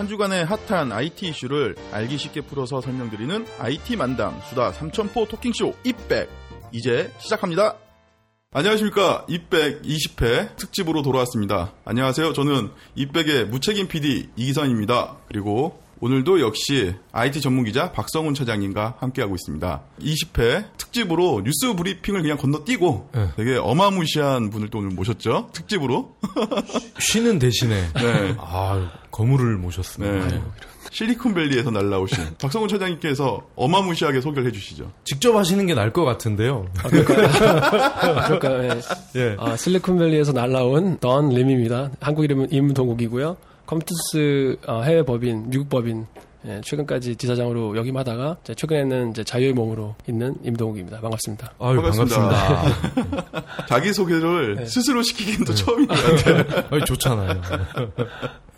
한 주간의 핫한 IT 이슈를 알기 쉽게 풀어서 설명드리는 IT 만담 수다 삼천포 토킹쇼 이백 이제 시작합니다. 안녕하십니까. 이백 20회 특집으로 돌아왔습니다. 안녕하세요. 저는 이백의 무책임 PD 이기선입니다. 그리고 오늘도 역시 IT 전문 기자 박성훈 차장님과 함께하고 있습니다. 20회 특집으로 뉴스 브리핑을 그냥 건너뛰고 네. 되게 어마무시한 분을 또 오늘 모셨죠. 특집으로. 쉬는 대신에 네. 아 거물을 모셨습니다. 네. 실리콘밸리에서 날라오신 박성훈 차장님께서 어마무시하게 소개를 해주시죠. 직접 하시는 게 나을 것 같은데요. 그러니까 예. 예. 아, 실리콘밸리에서 날라온 던 림입니다. 한국 이름은 임동국이고요. 컴퓨터스 어, 해외 법인, 미국 법인 예, 최근까지 지사장으로 역임하다가 이제 최근에는 이제 자유의 몸으로 있는 임동국입니다. 반갑습니다. 아유 반갑습니다. 자기 소개를 네. 스스로 시키긴 또 처음인 것 같아요. 아유, 좋잖아요.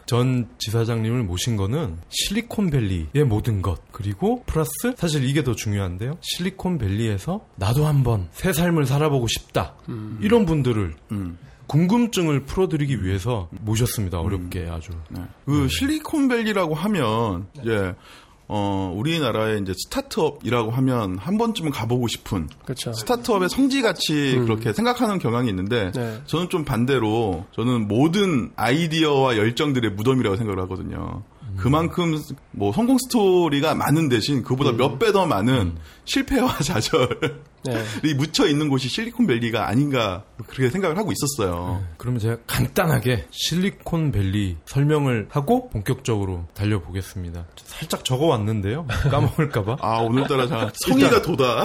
전 지사장님을 모신 거는 실리콘밸리의 모든 것 그리고 플러스 사실 이게 더 중요한데요. 실리콘밸리에서 나도 한번 새 삶을 살아보고 싶다 이런 분들을 음. 궁금증을 풀어드리기 위해서 모셨습니다. 어렵게 아주. 네. 그 실리콘밸리라고 하면 이제 어 우리나라의 이제 스타트업이라고 하면 한 번쯤은 가보고 싶은 그렇죠. 스타트업의 성지같이 그렇게 생각하는 경향이 있는데 네. 저는 좀 반대로 저는 모든 아이디어와 열정들의 무덤이라고 생각을 하거든요. 그만큼 뭐 성공 스토리가 많은 대신 그보다 몇 배 더 많은 실패와 좌절이 네. 묻혀 있는 곳이 실리콘밸리가 아닌가 그렇게 생각을 하고 있었어요. 그러면 제가 간단하게 실리콘밸리 설명을 하고 본격적으로 달려보겠습니다. 살짝 적어왔는데요. 까먹을까봐. 아 오늘따라 자 성의가 돋아.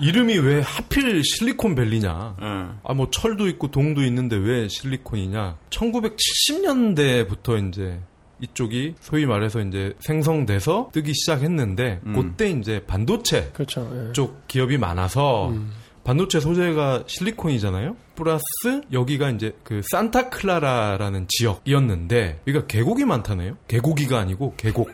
이름이 왜 하필 실리콘밸리냐. 예. 아, 뭐 철도 있고 동도 있는데 왜 실리콘이냐. 1970년대부터 이제 이쪽이 소위 말해서 이제 생성돼서 뜨기 시작했는데 음. 그때 이제 반도체 그렇죠. 예. 쪽 기업이 많아서 반도체 소재가 실리콘이잖아요. 플러스 여기가 이제 그 산타클라라라는 지역이었는데 여기가 계곡이 많다네요. 계곡이가 아니고 계곡.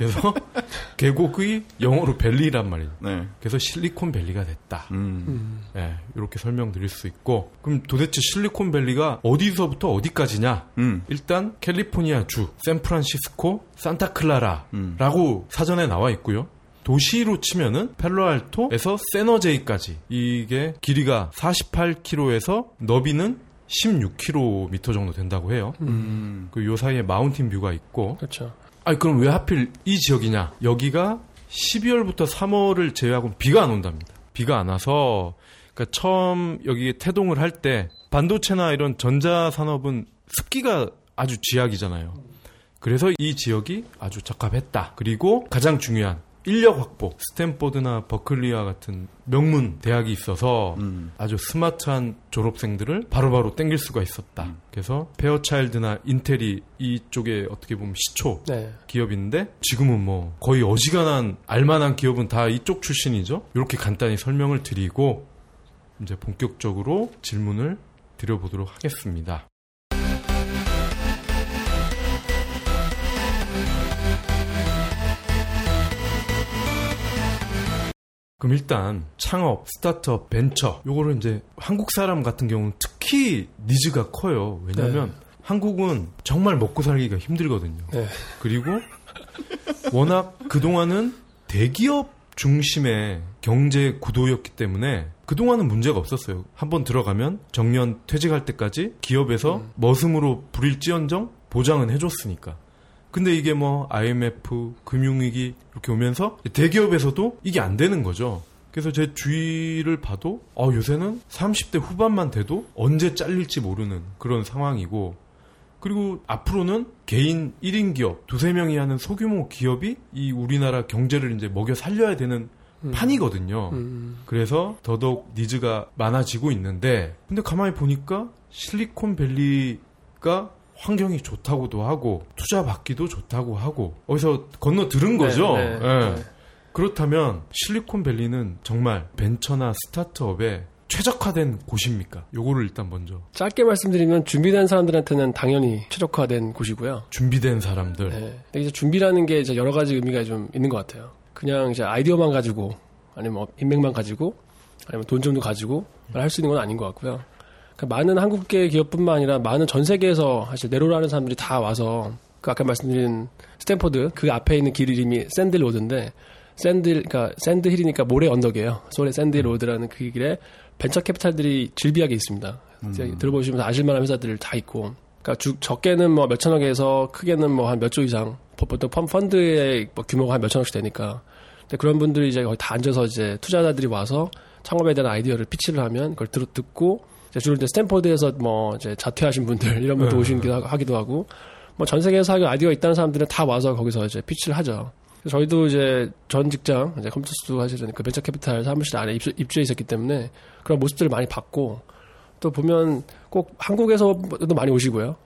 그래서 계곡의 영어로 밸리란 말이에요. 네. 그래서 실리콘 밸리가 됐다. 음. 예, 이렇게 설명드릴 수 있고 그럼 도대체 실리콘 밸리가 어디서부터 어디까지냐? 음. 일단 캘리포니아 주 샌프란시스코 산타클라라라고 음. 사전에 나와 있고요. 도시로 치면은 펠로알토에서 세너제이까지 이게 길이가 48km에서 너비는 16km 정도 된다고 해요. 음. 그요 사이에 마운틴 뷰가 있고 그렇죠. 아니 그럼 왜 하필 이 지역이냐? 여기가 12월부터 3월을 제외하고 비가 안 온답니다. 비가 안 와서 그러니까 처음 여기 태동을 할 때 반도체나 이런 전자 산업은 습기가 아주 지약이잖아요. 그래서 이 지역이 아주 적합했다. 그리고 가장 중요한 인력 확보. 스탠포드나 버클리와 같은 명문 대학이 있어서 음. 아주 스마트한 졸업생들을 바로바로 땡길 수가 있었다. 그래서 페어차일드나 인텔이 이쪽에 어떻게 보면 시초 네. 기업인데 지금은 뭐 거의 어지간한 알만한 기업은 다 이쪽 출신이죠. 이렇게 간단히 설명을 드리고 이제 본격적으로 질문을 드려보도록 하겠습니다. 그럼 일단 창업, 스타트업, 벤처 요거를 이제 한국 사람 같은 경우는 특히 니즈가 커요. 왜냐하면 한국은 정말 먹고 살기가 힘들거든요. 네. 그리고 워낙 그동안은 대기업 중심의 경제 구도였기 때문에 그동안은 문제가 없었어요. 한번 들어가면 정년 퇴직할 때까지 기업에서 머슴으로 부릴지언정 보장은 해줬으니까. 근데 이게 뭐 IMF, 금융위기 이렇게 오면서 대기업에서도 이게 안 되는 거죠. 그래서 제 주위를 봐도 어, 요새는 30대 후반만 돼도 언제 잘릴지 모르는 그런 상황이고 그리고 앞으로는 개인 1인 기업, 두세 명이 하는 소규모 기업이 이 우리나라 경제를 이제 먹여 살려야 되는 판이거든요. 음. 그래서 더더욱 니즈가 많아지고 있는데 근데 가만히 보니까 실리콘밸리가 환경이 좋다고도 하고 투자 받기도 좋다고 하고 어디서 건너 들은 거죠. 네, 네, 예. 네. 그렇다면 실리콘밸리는 정말 벤처나 스타트업에 최적화된 곳입니까? 요거를 일단 먼저 짧게 말씀드리면 준비된 사람들한테는 당연히 최적화된 곳이고요. 준비된 사람들 네. 근데 이제 준비라는 게 이제 여러 가지 의미가 좀 있는 것 같아요. 그냥 이제 아이디어만 가지고 아니면 뭐 인맥만 가지고 아니면 돈 정도 가지고 할 수 있는 건 아닌 것 같고요. 그러니까 많은 한국계 기업뿐만 아니라 많은 전 세계에서 사실 내로라하는 사람들이 다 와서 그 아까 말씀드린 스탠포드 그 앞에 있는 길 이름이 샌드 로드인데 샌드 그러니까 샌드 힐이니까 모래 언덕이에요. 소래 샌드 로드라는 그 길에 벤처 캐피탈들이 즐비하게 있습니다. 음. 들어보시면 아실만한 회사들 다 있고, 그러니까 주, 적게는 뭐 몇천억에서 크게는 뭐 한 몇 조 이상 보통 펀드의 뭐 규모가 한 몇천억씩 되니까. 근데 그런 분들이 이제 거의 다 앉아서 이제 투자자들이 와서 창업에 대한 아이디어를 pitch를 하면 그걸 들어 듣고 이제 주로 이제 스탠포드에서 뭐 이제 자퇴하신 분들 이런 분들 네. 오시기도 하기도 하고 뭐 전 세계에서 하기 아이디어 있다는 사람들은 다 와서 거기서 이제 pitch를 하죠. 저희도 이제 전 직장 이제 컴퓨터스 하시던 그 벤처 캐피탈 사무실 안에 입주, 입주해 있었기 때문에 그런 모습들을 많이 봤고 또 보면 꼭 한국에서도 많이 오시고요.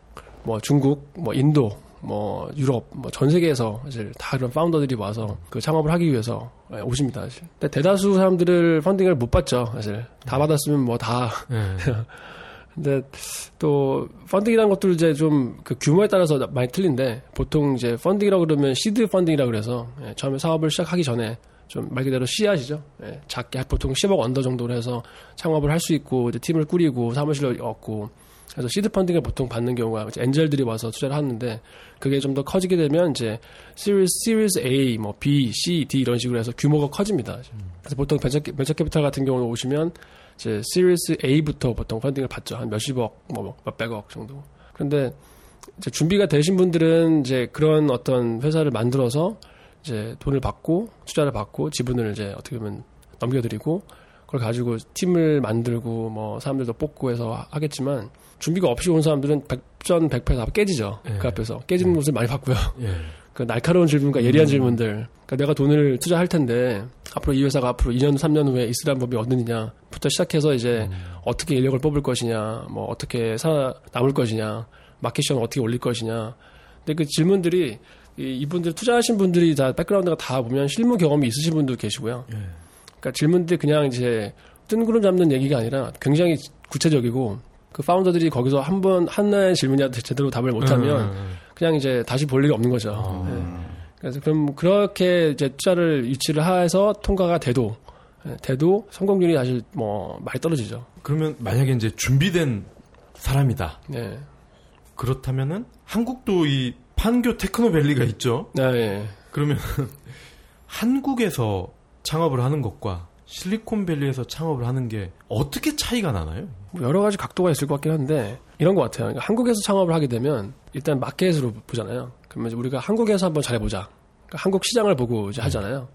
뭐 중국, 뭐 인도, 뭐 유럽, 뭐 전 세계에서 사실 다 그런 founder들이 와서 그 창업을 하기 위해서 예, 오십니다. 사실. 근데 대다수 사람들은 funding을 못 받죠. 사실 다 받았으면 뭐 다. 네. 근데 또 funding이라는 것들 이제 좀 그 규모에 따라서 많이 틀린데 보통 이제 funding이라고 그러면 seed funding이라고 그래서 예, 처음에 사업을 시작하기 전에 좀 말 그대로 씨앗이죠. 예, 작게 보통 10억 under 정도로 해서 창업을 할 수 있고 이제 팀을 꾸리고 사무실을 얻고 그래서 seed funding을 보통 받는 경우가 angel들이 와서 투자를 하는데 그게 좀 더 커지게 되면 이제 시리즈 시리즈 A, 뭐 B, C, D 이런 식으로 해서 규모가 커집니다. 그래서 보통 벤처 벤처 캐피탈 같은 경우는 오시면 이제 시리즈 A부터 보통 funding을 받죠. 한 몇십억, 뭐 몇백억 정도. 그런데 이제 준비가 되신 분들은 이제 그런 어떤 회사를 만들어서 이제 돈을 받고 투자를 받고 지분을 이제 어떻게 보면 넘겨드리고 그걸 가지고 팀을 만들고 뭐 사람들도 뽑고 해서 하겠지만 준비가 없이 온 사람들은 백전 백패 다 깨지죠. 예. 그 앞에서 깨지는 네. 모습을 많이 봤고요. 예. 그 날카로운 질문과 예리한 음. 질문들. 그러니까 내가 돈을 투자할 텐데 앞으로 이 회사가 앞으로 2년 3년 후에 이스라엘 법이 어느냐부터 시작해서 이제 음. 어떻게 인력을 뽑을 것이냐, 뭐 어떻게 살아 남을 것이냐, 마켓시는 어떻게 올릴 것이냐. 근데 그 질문들이 이, 분들 투자하신 분들이 다 백그라운드가 다 보면 실무 경험이 있으신 분도 계시고요. 예. 그러니까 질문들이 그냥 이제 뜬구름 잡는 얘기가 아니라 굉장히 구체적이고 그 파운더들이 거기서 한 번 하나의 질문이라도 제대로 답을 못하면 음, 음, 음. 그냥 이제 다시 볼 일이 없는 거죠. 어. 네. 그래서 그럼 그렇게 이제 투자를 유치를 해서 통과가 돼도 네, 돼도 성공률이 사실 뭐 많이 떨어지죠. 그러면 만약에 이제 준비된 사람이다. 네. 그렇다면은 한국도 이 판교 테크노밸리가 있죠. 네. 네. 그러면 한국에서 창업을 하는 것과 실리콘밸리에서 창업을 하는 게 어떻게 차이가 나나요? 뭐 여러 가지 각도가 있을 것 같긴 한데 이런 것 같아요. 그러니까 한국에서 창업을 하게 되면 일단 마켓으로 보잖아요. 그러면 우리가 한국에서 한번 잘해보자. 그러니까 한국 시장을 보고 이제 네. 하잖아요.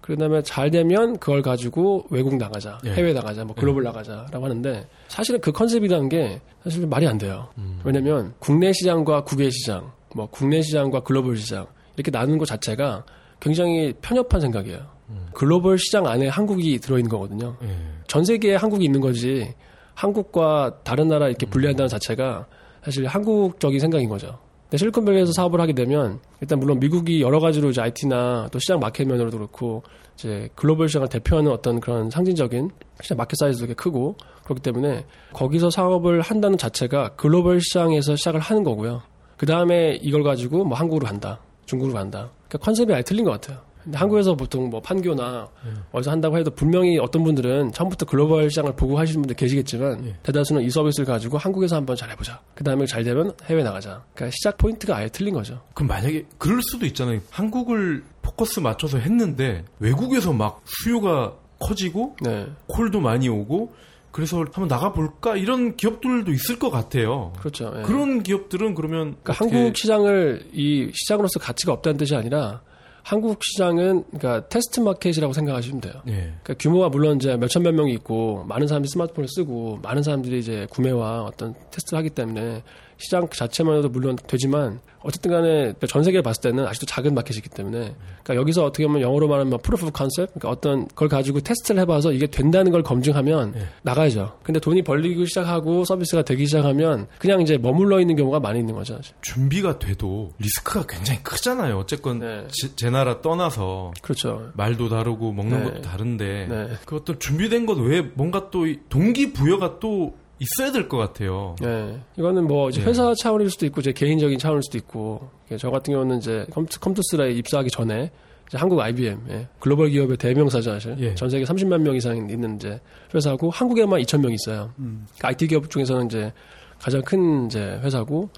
그다음에 잘 되면 그걸 가지고 외국 나가자, 예. 해외 나가자, 뭐 글로벌 예. 나가자라고 하는데 사실은 그 컨셉이라는 게 사실 말이 안 돼요. 음. 왜냐하면 국내 시장과 국외 시장, 뭐 국내 시장과 글로벌 시장 이렇게 나누는 것 자체가 굉장히 편협한 생각이에요. 음. 글로벌 시장 안에 한국이 들어있는 거거든요. 예. 전 세계에 한국이 있는 거지 한국과 다른 나라 이렇게 분리한다는 자체가 사실 한국적인 생각인 거죠. 실리콘밸리에서 사업을 하게 되면 일단 물론 미국이 여러 가지로 이제 IT나 또 시장 마켓 면으로도 그렇고 이제 글로벌 시장을 대표하는 어떤 그런 상징적인 시장 마켓 사이즈도 되게 크고 그렇기 때문에 거기서 사업을 한다는 자체가 글로벌 시장에서 시작을 하는 거고요. 그 다음에 이걸 가지고 뭐 한국으로 간다, 중국으로 간다. 그러니까 컨셉이 아예 틀린 것 같아요. 한국에서 보통 뭐 판교나 음. 어디서 한다고 해도 분명히 어떤 분들은 처음부터 글로벌 시장을 보고 하시는 분들 계시겠지만 예. 대다수는 이 서비스를 가지고 한국에서 한번 잘 해보자. 그 다음에 잘 되면 해외 나가자. 그러니까 시작 포인트가 아예 틀린 거죠. 그럼 만약에 그럴 수도 있잖아요. 한국을 포커스 맞춰서 했는데 외국에서 막 수요가 커지고 네. 콜도 많이 오고 그래서 한번 나가볼까 이런 기업들도 있을 것 같아요. 그렇죠. 예. 그런 기업들은 그러면 그러니까 한국 시장을 이 시장으로서 가치가 없다는 뜻이 아니라 한국 시장은 그러니까 test market이라고 생각하시면 돼요. 예. 그러니까 규모가 물론 이제 몇천 몇 명이 있고 많은 사람들이 스마트폰을 쓰고 많은 사람들이 이제 구매와 어떤 테스트를 하기 때문에 시장 자체만으로도 물론 되지만 어쨌든 간에 전 세계를 봤을 때는 아직도 작은 마켓이기 때문에 그러니까 여기서 어떻게 보면 영어로 말하면 뭐 proof concept 그러니까 어떤 걸 가지고 테스트를 해봐서 이게 된다는 걸 검증하면 네. 나가야죠. 근데 돈이 벌리기 시작하고 서비스가 되기 시작하면 그냥 이제 머물러 있는 경우가 많이 있는 거죠. 준비가 돼도 리스크가 굉장히 크잖아요. 어쨌건 네. 제, 제, 나라 떠나서 그렇죠. 말도 다르고 먹는 네. 것도 다른데 네. 그것도 준비된 것 외에 뭔가 또 동기부여가 또 있어야 될 것 같아요. 네. 이거는 뭐 이제 네. 회사 차원일 수도 있고 제 개인적인 차원일 수도 있고 저 같은 경우는 이제 컴투, 컴투스라에 입사하기 전에 한국 IBM 예, 글로벌 기업의 대명사죠 사실 예. 전 세계 30만 명 이상 있는 이제 회사고 한국에만 2천 명 있어요. 음. 그러니까 IT 기업 중에서는 이제 가장 큰 이제 회사고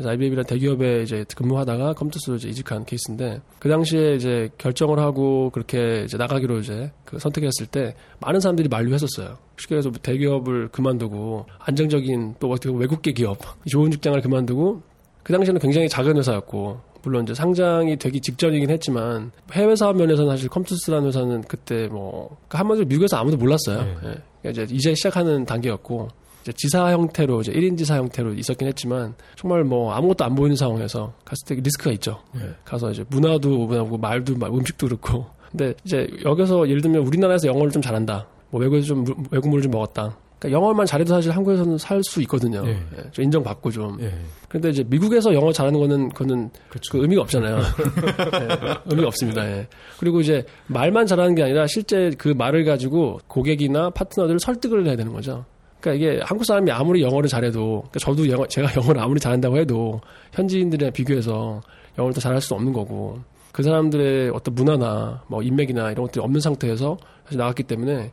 그래서 IBM이라는 대기업에 이제 근무하다가 컴투스로 이제 이직한 케이스인데 그 당시에 이제 결정을 하고 그렇게 이제 나가기로 이제 그 선택했을 때 많은 사람들이 만류했었어요. 쉽게 해서 대기업을 그만두고 안정적인 또 어떻게 보면 외국계 기업 좋은 직장을 그만두고 그 당시에는 굉장히 작은 회사였고 물론 이제 상장이 되기 직전이긴 했지만 해외 사업 면에서는 사실 컴투스라는 회사는 그때 뭐 한마디로 미국에서 아무도 몰랐어요. 네. 예. 그러니까 이제 이제 시작하는 단계였고 지사 형태로 이제 1인 지사 형태로 있었긴 했지만 정말 뭐 아무것도 안 보이는 상황에서 갔을 때 리스크가 있죠. 예. 가서 이제 문화도 문화고 말도 말- 음식도 그렇고. 근데 이제 여기서 예를 들면 우리나라에서 영어를 좀 잘한다. 뭐 외국에서 좀 무- 외국물을 좀 먹었다. 그러니까 영어만 잘해도 사실 한국에서는 살 수 있거든요. 예. 예, 좀 인정받고 좀. 예. 근데 이제 미국에서 영어 잘하는 거는 그거는 그렇죠. 그 의미가 없잖아요. 예, 의미가 없습니다. 예. 그리고 이제 말만 잘하는 게 아니라 실제 그 말을 가지고 고객이나 파트너들을 설득을 해야 되는 거죠. 그러니까 이게 한국 사람이 아무리 영어를 잘해도 그러니까 저도 영어 제가 영어를 아무리 잘한다고 해도 현지인들이랑 비교해서 영어를 더 잘할 수 없는 거고 그 사람들의 어떤 문화나 뭐 인맥이나 이런 것들이 없는 상태에서 사실 나갔기 때문에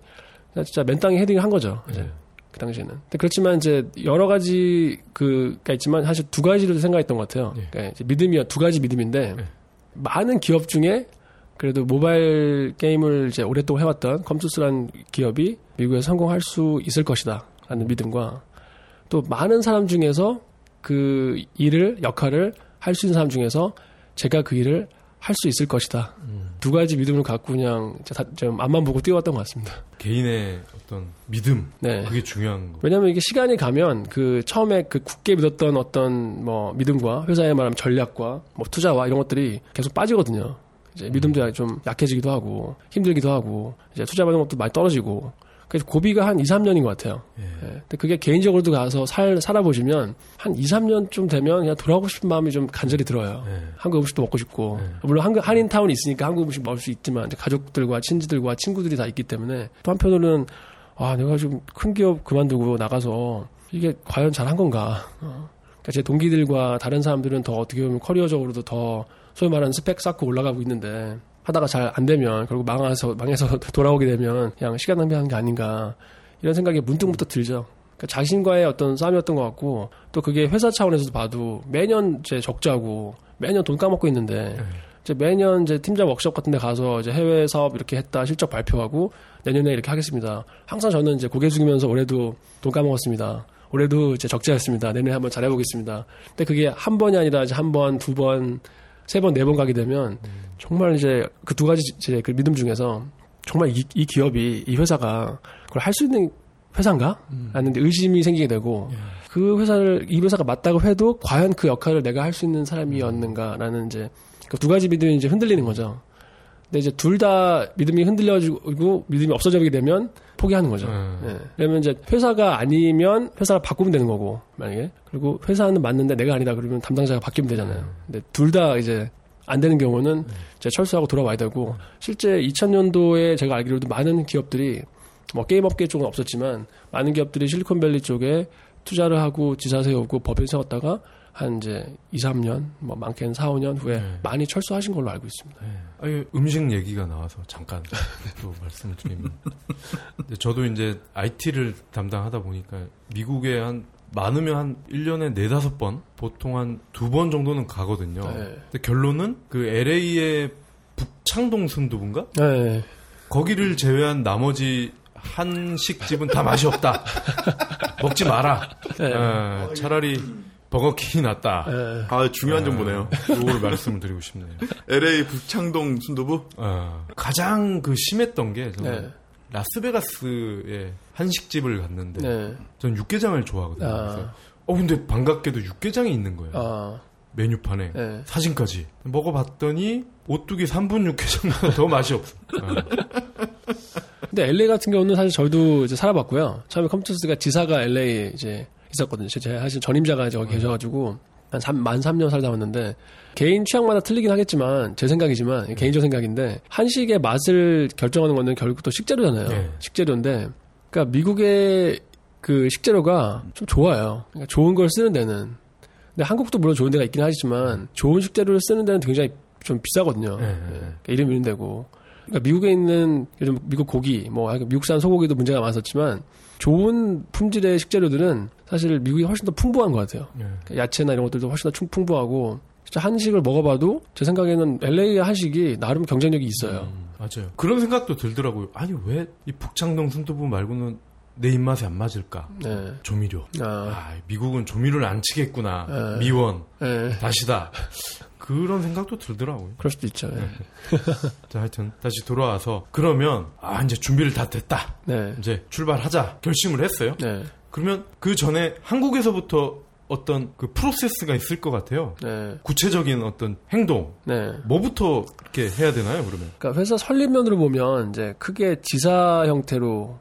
진짜 맨땅에 헤딩을 한 거죠. 이제. 예. 그 당시에는. 근데 그렇지만 이제 여러 가지 그가 있지만 사실 두 가지를 생각했던 것 같아요. 예. 그러니까 이제 믿음이 두 가지 믿음인데 예. 많은 기업 중에 그래도 모바일 게임을 이제 오랫동안 해왔던 컴투스라는 기업이 미국에서 성공할 수 있을 것이다 라는 믿음과 또 많은 사람 중에서 그 일을 역할을 할 수 있는 사람 중에서 제가 그 일을 할 수 있을 것이다. 두 가지 믿음을 갖고 그냥 다- 좀 앞만 보고 뛰어왔던 것 같습니다. 개인의 어떤 믿음 네. 그게 중요한 거. 왜냐면 이게 시간이 가면 그 처음에 그 굳게 믿었던 어떤 뭐 믿음과 회사의 말하면 전략과 뭐 투자와 이런 것들이 계속 빠지거든요. 이제 믿음도 좀 약해지기도 하고 힘들기도 하고 이제 투자 받는 것도 많이 떨어지고 그래서 고비가 한 2, 3년인 것 같아요. 예. 예. 근데 그게 개인적으로도 가서 살, 살아보시면 한 2, 3년쯤 되면 그냥 돌아가고 싶은 마음이 좀 간절히 들어요. 예. 한국 음식도 먹고 싶고 네. 물론 한국 한인타운이 있으니까 한국 음식 먹을 수 있지만 가족들과 친지들과 친구들이 다 있기 때문에 또 한편으로는 아 내가 좀큰 기업 그만두고 나가서 이게 과연 잘한 건가 어. 그러니까 제 동기들과 다른 사람들은 더 어떻게 보면 커리어적으로도 더 소위 말하는 스펙 쌓고 올라가고 있는데 하다가 잘 안 되면 결국 망해서 망해서 돌아오게 되면 그냥 시간 낭비하는 게 아닌가 이런 생각이 문득문득 들죠. 그러니까 자신과의 어떤 싸움이었던 것 같고 또 그게 회사 차원에서도 봐도 매년 이제 적자고 매년 돈 까먹고 있는데 이제 매년 이제 팀장 워크숍 같은 데 가서 이제 해외 사업 이렇게 했다 실적 발표하고 내년에 이렇게 하겠습니다. 항상 저는 이제 고개 숙이면서 올해도 돈 까먹었습니다. 올해도 이제 적자였습니다. 내년에 한번 잘해보겠습니다. 근데 그게 한 번이 아니라 이제 한 번, 두 번, 세 번, 네 번 가게 되면 정말 이제 그 두 가지 제 그 믿음 중에서 정말 이, 이 기업이 이 회사가 그걸 할 수 있는 회사인가? 라는 데 의심이 생기게 되고 그 회사를 이 회사가 맞다고 해도 과연 그 역할을 내가 할 수 있는 사람이었는가라는 이제 그 두 가지 믿음이 이제 흔들리는 거죠. 근데 이제 둘 다 믿음이 흔들려지고 믿음이 없어지게 되면 포기하는 거죠. 음. 예. 그러면 이제 회사가 아니면 회사를 바꾸면 되는 거고 만약에 그리고 회사는 맞는데 내가 아니다 그러면 담당자가 바뀌면 되잖아요. 근데 둘 다 이제 안 되는 경우는 이제 철수하고 돌아와야 되고 실제 2000년도에 제가 알기로도 많은 기업들이 뭐 게임 업계 쪽은 없었지만 많은 기업들이 실리콘밸리 쪽에 투자를 하고 지사 세우고 법인 세웠다가 한 이제 2, 3년 뭐 많게는 4, 5년 후에 네. 많이 철수하신 걸로 알고 있습니다. 아니, 음식 얘기가 나와서 잠깐 또 말씀을 드리면. 저도 이제 IT를 담당하다 보니까 미국에 한 많으면 한 1년에 4, 5번, 보통 한 두 번 정도는 가거든요. 네. 근데 결론은 그 LA의 북창동 순두부인가? 네. 거기를 제외한 나머지 한식집은 다 맛이 없다. 먹지 마라. 네. 어, 차라리 버거킹이 낫다. 네. 아, 중요한 정보네요. 이걸 말씀을 드리고 싶네요. LA 북창동 순두부? 어, 가장 그 심했던 게 저는 네. 라스베가스에 한식집을 갔는데 네. 저는 육개장을 좋아하거든요. 아. 그래서 어 근데 반갑게도 육개장이 있는 거예요. 아, 메뉴판에 네. 사진까지 먹어봤더니 오뚜기 3분 육개장보다 더 맛이 없어. 어. 근데 LA 같은 경우는 사실 저희도 이제 살아봤고요. 처음에 컴퓨터스가 지사가 LA에 이제 있었거든요. 제가 사실 전임자가 이제 거기 계셔가지고 한 3, 만 3년 살다 왔는데 개인 취향마다 틀리긴 하겠지만 제 생각이지만 개인적 생각인데 한식의 맛을 결정하는 거는 결국 또 식재료잖아요. 네. 식재료인데 그러니까 미국의 그 식재료가 좀 좋아요. 그러니까 좋은 걸 쓰는 데는 근데 한국도 물론 좋은 데가 있긴 하지만 좋은 식재료를 쓰는 데는 굉장히 좀 비싸거든요. 네, 네, 네. 그러니까 이름 이름 되고. 그러니까 미국에 있는 요즘 미국 고기, 뭐 미국산 소고기도 문제가 많았었지만 좋은 품질의 식재료들은 사실 미국이 훨씬 더 풍부한 것 같아요. 예. 야채나 이런 것들도 훨씬 더 충- 풍부하고 진짜 한식을 먹어봐도 제 생각에는 LA의 한식이 나름 경쟁력이 있어요. 음, 맞아요. 그런 생각도 들더라고요. 아니 왜 이 북창동 순두부 말고는 내 입맛에 안 맞을까? 네. 조미료. 아, 아, 미국은 조미료를 안 치겠구나. 네. 미원. 네. 다시다. 그런 생각도 들더라고요. 그럴 수도 있죠. 네. 자, 하여튼 다시 돌아와서 그러면 아 이제 준비를 다 됐다. 네. 이제 출발하자 결심을 했어요. 네. 그러면 그 전에 한국에서부터 어떤 그 프로세스가 있을 것 같아요. 네. 구체적인 어떤 행동 네. 뭐부터 이렇게 해야 되나요? 그러면 그러니까 회사 설립면으로 보면 이제 크게 지사 형태로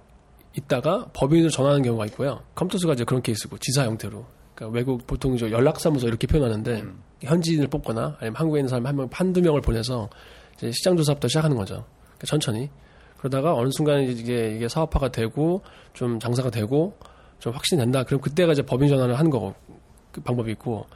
있다가 법인으로 전환하는 경우가 있고요. 컴퓨터스가 이제 그런 케이스고 지사 형태로. 그러니까 외국 보통 저 연락사무소 이렇게 표현하는데 현지인을 뽑거나 아니면 한국에 있는 사람 한 명, 한두 명을 보내서 이제 시장 조사부터 시작하는 거죠. 그러니까 천천히. 그러다가 어느 순간 이게 이게 사업화가 되고 좀 장사가 되고 좀 확신이 된다. 그럼 그때가 이제 법인 전환을 하는 거고 그 방법이 있고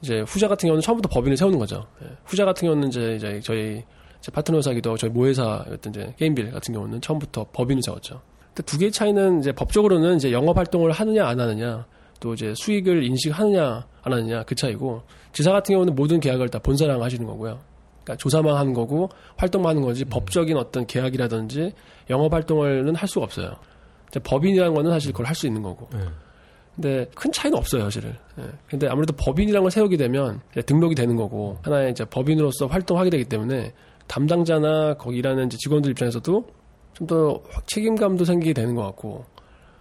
이제 후자 같은 경우는 처음부터 법인을 세우는 거죠. 예. 후자 같은 경우는 이제, 이제 저희 이제 파트너 회사기도 저희 모회사였던 이제 게임빌 같은 경우는 처음부터 법인을 세웠죠. 근데 두 개의 차이는 이제 법적으로는 이제 영업 활동을 하느냐 안 하느냐 또 이제 수익을 인식하느냐 안 하느냐 그 차이고 지사 같은 경우는 모든 계약을 다 본사랑 하시는 거고요. 그러니까 조사만 하는 거고 활동만 하는 거지 법적인 어떤 계약이라든지 영업 활동을는 할 수가 없어요. 이제 법인이라는 거는 사실 그걸 할 수 있는 거고. 예. 근데 큰 차이는 없어요, 사실은. 예. 근데 아무래도 법인이라는 걸 세우게 되면 이제 등록이 되는 거고 하나의 이제 법인으로서 활동하게 되기 때문에 담당자나 거기 일하는 직원들 입장에서도 좀 더 책임감도 생기게 되는 것 같고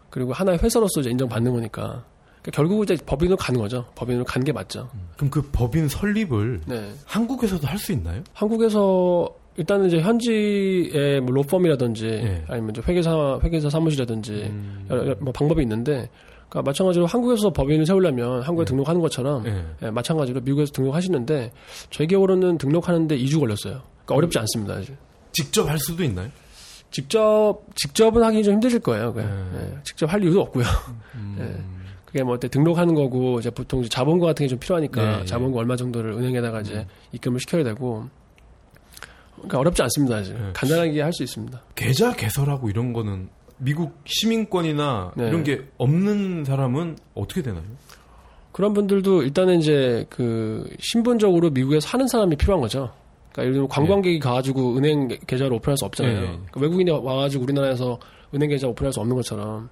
그리고 하나의 회사로서 이제 인정받는 거니까 그러니까 결국 이제 법인으로 가는 거죠. 법인으로 가는 게 맞죠. 그럼 그 법인 설립을 네. 한국에서도 할 수 있나요? 한국에서 일단은 이제 현지의 뭐 로펌이라든지 예. 아니면 이제 회계사 회계사 사무실이라든지 음. 여러- 뭐 방법이 있는데 그러니까 마찬가지로 한국에서 법인을 세우려면 한국에 등록하는 것처럼 예. 예, 마찬가지로 미국에서 등록하시는데 저희 기억으로는 등록하는데 2주 걸렸어요. 그러니까 어렵지 않습니다. 사실. 직접 할 수도 있나요? 직접 직접은 하기 좀 힘드실 거예요. 예, 직접 할 이유도 없고요. 예. 그게 뭐 어때 등록하는 거고 이제 보통 이제 자본금 같은 게 좀 필요하니까 예, 예. 자본금 얼마 정도를 은행에다가 이제 입금을 시켜야 되고 그러니까 어렵지 않습니다. 사실. 예. 간단하게 할 수 있습니다. 계좌 개설하고 이런 거는 미국 시민권이나 네. 이런 게 없는 사람은 어떻게 되나요? 그런 분들도 일단은 이제 그 신분적으로 미국에 사는 사람이 필요한 거죠. 그러니까 예를 들면 관광객이 가가지고 은행 계좌를 오픈할 수 없잖아요. 그러니까 외국인이 와가지고 우리나라에서 은행 계좌 오픈할 수 없는 것처럼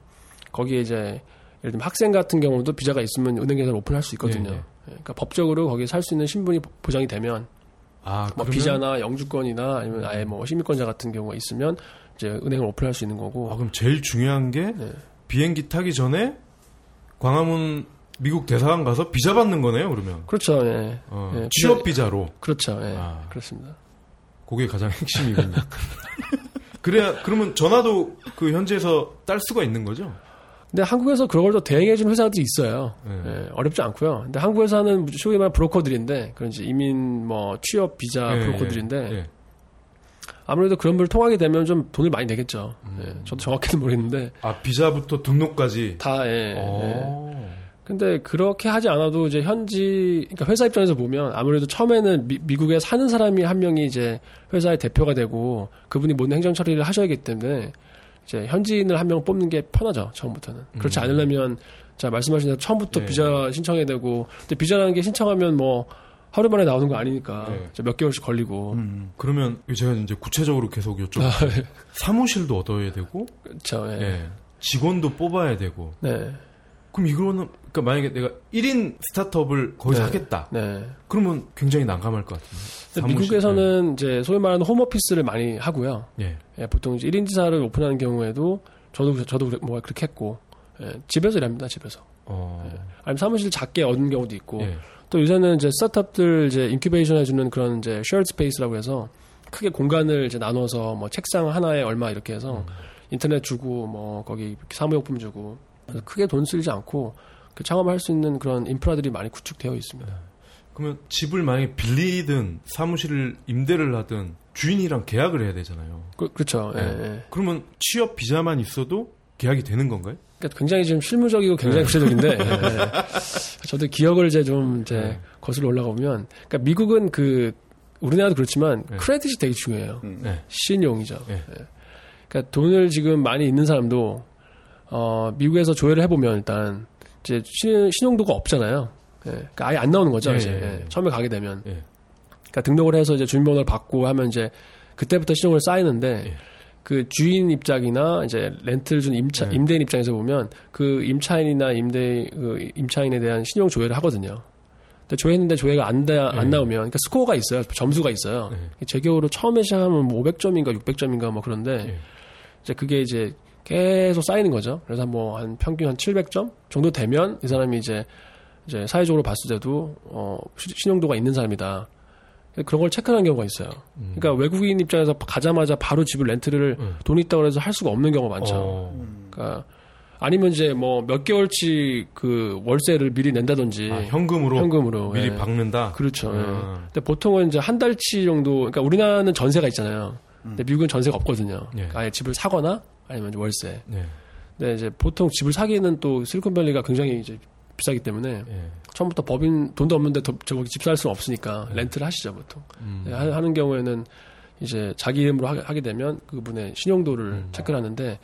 거기에 이제 예를 들면 학생 같은 경우도 비자가 있으면 은행 계좌를 오픈할 수 있거든요. 예, 그러니까 법적으로 거기에 살 수 있는 신분이 보장이 되면 아, 뭐 그러면 비자나 영주권이나 아니면 아예 뭐 시민권자 같은 경우가 있으면 이제 은행을 오픈할 수 있는 거고. 아, 그럼 제일 중요한 게 네. 비행기 타기 전에 광화문 미국 대사관 가서 비자 받는 거네요, 그러면. 그렇죠. 예. 어, 예, 취업 비자- 비자로. 그렇죠. 예. 아. 그렇습니다. 그게 가장 핵심이군요. 그래야 그러면 전화도 그 현지에서 딸 수가 있는 거죠? 근데 한국에서 그걸 또 대행해주는 회사들이 있어요. 네. 예, 어렵지 않고요. 근데 한국 회사는 소위 말하는 브로커들인데, 그런 이제 이민 뭐 취업 비자 예, 브로커들인데, 예, 예. 아무래도 그런 분을 통하게 되면 좀 돈을 많이 내겠죠. 음. 예, 저도 정확히는 모르겠는데, 아 비자부터 등록까지. 다, 예, 예. 어. 근데 그렇게 하지 않아도 이제 현지, 그러니까 회사 입장에서 보면 아무래도 처음에는 미, 국에 사는 사람이 한 명이 이제 회사의 대표가 되고 그분이 모든 행정 처리를 하셔야 하기 때문에 이제 현지인을 한 명 뽑는 게 편하죠, 처음부터는. 그렇지 음. 않으려면 자, 말씀하신 대로 처음부터 예. 비자 신청해야 되고 근데 비자라는 게 신청하면 뭐 하루 만에 나오는 거 아니니까 예. 이제 몇 개월씩 걸리고 음. 그러면 제가 이제 구체적으로 계속 여쭤볼게요. 아, 사무실도 얻어야 되고, 그렇죠. 예. 예. 직원도 뽑아야 되고. 네. 그럼 이거는 그러니까 만약에 내가 1인 스타트업을 거기서 네. 하겠다. 네. 그러면 굉장히 난감할 것 사무실, 미국에서는 이제 소위 말하는 홈오피스를 많이 하고요. 예. 예, 보통 이제 1인 지사를 오픈하는 경우에도 저도 저도 뭐 그렇게 했고 예, 집에서 일합니다 집에서 어. 아니면 사무실 작게 얻는 경우도 있고 예. 또 요새는 이제 스타트업들 이제 incubation 해주는 그런 이제 shared space라고 해서 크게 공간을 이제 나눠서 뭐 책상 하나에 얼마 이렇게 해서 인터넷 주고 뭐 거기 사무용품 주고 크게 돈 쓰지 않고 그 창업할 수 있는 그런 인프라들이 많이 구축되어 있습니다. 그러면 집을 만약에 빌리든 사무실을 임대를 하든 주인이랑 계약을 해야 되잖아요. 그, 렇죠 예, 네. 예. 그러면 취업 비자만 있어도 계약이 되는 건가요? 그러니까 굉장히 지금 실무적이고 굉장히 구체적인데 예. 저도 기억을 이제 좀 이제 네. 거슬러 올라가 보면 그러니까 미국은 그 우리나라도 그렇지만 네. 크레딧이 되게 중요해요. 음. 네. 신용이죠. 네. 예. 그러니까 돈을 지금 많이 있는 사람도 어, 미국에서 조회를 해보면 일단 이제 신, 신용도가 없잖아요. 예, 그러니까 아예 안 나오는 거죠. 예, 이제 예, 예, 처음에 가게 되면. 예. 그러니까 등록을 해서 이제 주민번호를 받고 하면 이제 그때부터 신용을 쌓이는데 예. 그 주인 입장이나 이제 렌트를 준 임차 네. 임대인 입장에서 보면 그 임차인이나 임대 그 임차인에 대한 신용 조회를 하거든요. 근데 조회했는데 조회가 안, 다, 안 네. 나오면 그러니까 스코어가 있어요. 점수가 있어요. 네. 제격으로 처음에 시작하면 뭐 500점인가 600점인가 뭐 그런데 예. 이제 그게 이제 계속 쌓이는 거죠. 그래서 뭐 한 평균 한 700점 정도 되면 이 사람이 이제 이제 사회적으로 봤을 때도 어 시- 신용도가 있는 사람이다. 그런 걸 체크하는 경우가 있어요. 음. 그러니까 외국인 입장에서 가자마자 바로 집을 렌트를 음. 돈 있다고 해서 할 수가 없는 경우가 많죠. 어. 그러니까 아니면 이제 뭐 몇 개월치 그 월세를 미리 낸다든지 아, 현금으로, 현금으로 미리 예. 박는다. 그렇죠. 예. 아. 근데 보통은 이제 한 달치 정도, 그러니까 우리나라는 전세가 있잖아요. 근데 미국은 전세가 없거든요. 예. 아예 집을 사거나 아니면 월세. 네. 근데 이제 보통 집을 사기에는 또 실리콘밸리가 굉장히 이제 비싸기 때문에 예. 처음부터 법인 돈도 없는데 더, 저기 집 살 수는 없으니까 렌트를 하시죠 보통. 음. 네, 하- 하는 경우에는 이제 자기 이름으로 하게, 하게 되면 그분의 신용도를 음. 체크를 하는데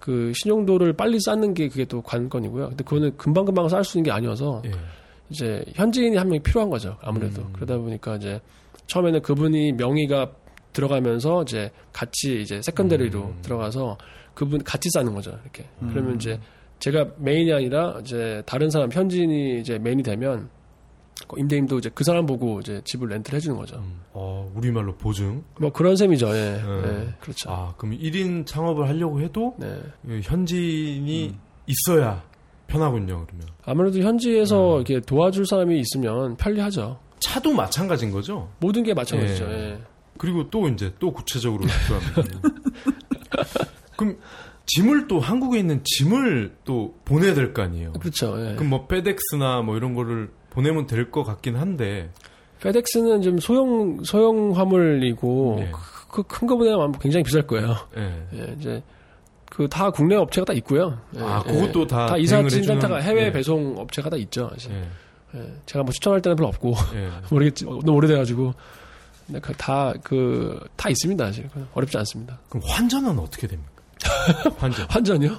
그 신용도를 빨리 쌓는 게 그게 또 관건이고요. 근데 그거는 금방금방 쌓을 수 있는 게 아니어서 예. 이제 현지인이 한 명이 필요한 거죠. 아무래도 음. 그러다 보니까 이제 처음에는 그분이 명의가 들어가면서 이제 같이 이제 secondary로 음. 들어가서 그분 같이 쌓는 거죠. 이렇게 음. 그러면 이제 제가 메인이 아니라 이제 다른 사람 현지인이 이제 메인이 되면 그 임대인도 이제 그 사람 보고 이제 집을 렌트를 해주는 거죠. 음. 어, 우리말로 보증. 뭐 그런 셈이죠. 예, 음. 예, 그렇죠. 아, 그럼 1인 창업을 하려고 해도 네. 이 현지인이 음. 있어야 편하군요, 그러면. 아무래도 현지에서 음. 이렇게 도와줄 사람이 있으면 편리하죠. 차도 마찬가지인 거죠? 모든 게 마찬가지죠. 예. 예. 그리고 또 이제 또 구체적으로 들어가면 그럼 짐을 또 한국에 있는 짐을 또 보내야 될 거 아니에요. 그렇죠. 예. 그럼 뭐 페덱스나 뭐 이런 거를 보내면 될 것 같긴 한데 페덱스는 좀 소형 소형 화물이고 네. 그큰 거보다 굉장히 비쌀 거예요. 예. 예, 이제 그 다 국내 업체가 다 있고요. 예, 아, 예. 그것도 다 다 이사진 해주는- 센터가 해외 예. 배송 업체가 다 있죠. 예. 예, 제가 뭐 추천할 때는 별로 없고 예. 모르겠지 너무 오래돼가지고 근데 다 그 다 있습니다. 사실 어렵지 않습니다. 그럼 환전은 어떻게 됩니까? 환전. 환전이요?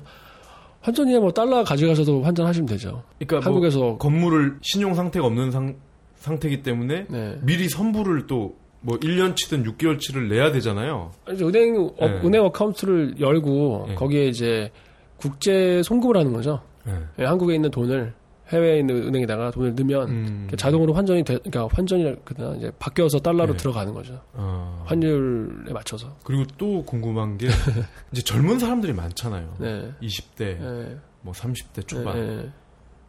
환전이야 뭐 달러 가져가셔도 환전하시면 되죠. 그러니까 뭐 한국에서 건물을 신용 상태가 없는 상, 상태이기 때문에 네. 미리 선불을 또 뭐 1년치든 6개월치를 내야 되잖아요. 은행 어, 네. 은행 어카운트를 열고 네. 거기에 이제 국제 송금을 하는 거죠. 예. 예, 한국에 있는 돈을 해외에 있는 은행에다가 돈을 넣으면 음. 자동으로 환전이 돼, 그러니까 환전이 그나 이제 바뀌어서 달러로 네. 들어가는 거죠. 어. 환율에 맞춰서. 그리고 또 궁금한 게 이제 젊은 사람들이 많잖아요. 네. 20대, 예, 뭐 30대 초반. 예.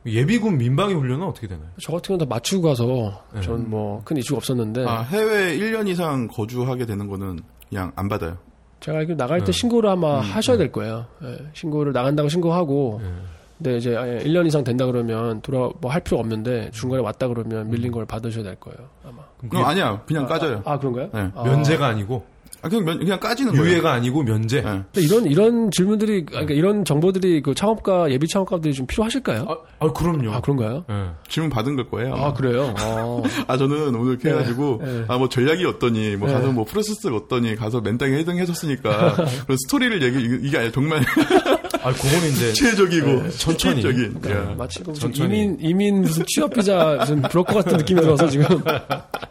예비군 민방위 훈련은 어떻게 되나요? 저 같은 경우는 다 맞추고 가서 네. 전뭐 큰 이슈가 없었는데 아, 해외 1년 이상 거주하게 되는 거는 그냥 안 받아요. 제가 알기로 나갈 때 네. 신고를 아마 음, 하셔야 될 거예요. 예, 신고를 나간다고 신고하고 예. 근데 이제 아예 1년 이상 된다 그러면 돌아 뭐 할 필요 없는데 중간에 왔다 그러면 밀린 걸 받으셔야 될 거예요. 아마. 그럼 그게 아니야. 그냥 까져요. 아, 그런가요? 네. 아. 면제가 아니고 아, 그냥, 면- 그냥 까지는 거예요. 유예가 아니고 면제. 네. 이런 이런 질문들이 아, 그러니까 이런 정보들이 그 창업가 예비 창업가들이 좀 필요하실까요? 아, 아, 그럼요. 아 그런가요? 예. 질문 받은 걸 거예요. 아 그래요. 아, 아, 저는 오늘 이렇게 해가지고, 네. 아, 뭐 전략이 어떠니, 뭐 네. 가서 뭐 프로세스가 어떠니, 가서 맨땅에 해당해줬으니까, 그런 스토리를 얘기, 이게- 아니라 정말 아, 그거는 이제 구체적이고, 천천히. 적인 그러니까 마치 천천히. 이민 이민 무슨 취업 비자 무슨 브로커 같은 느낌이 들어서 지금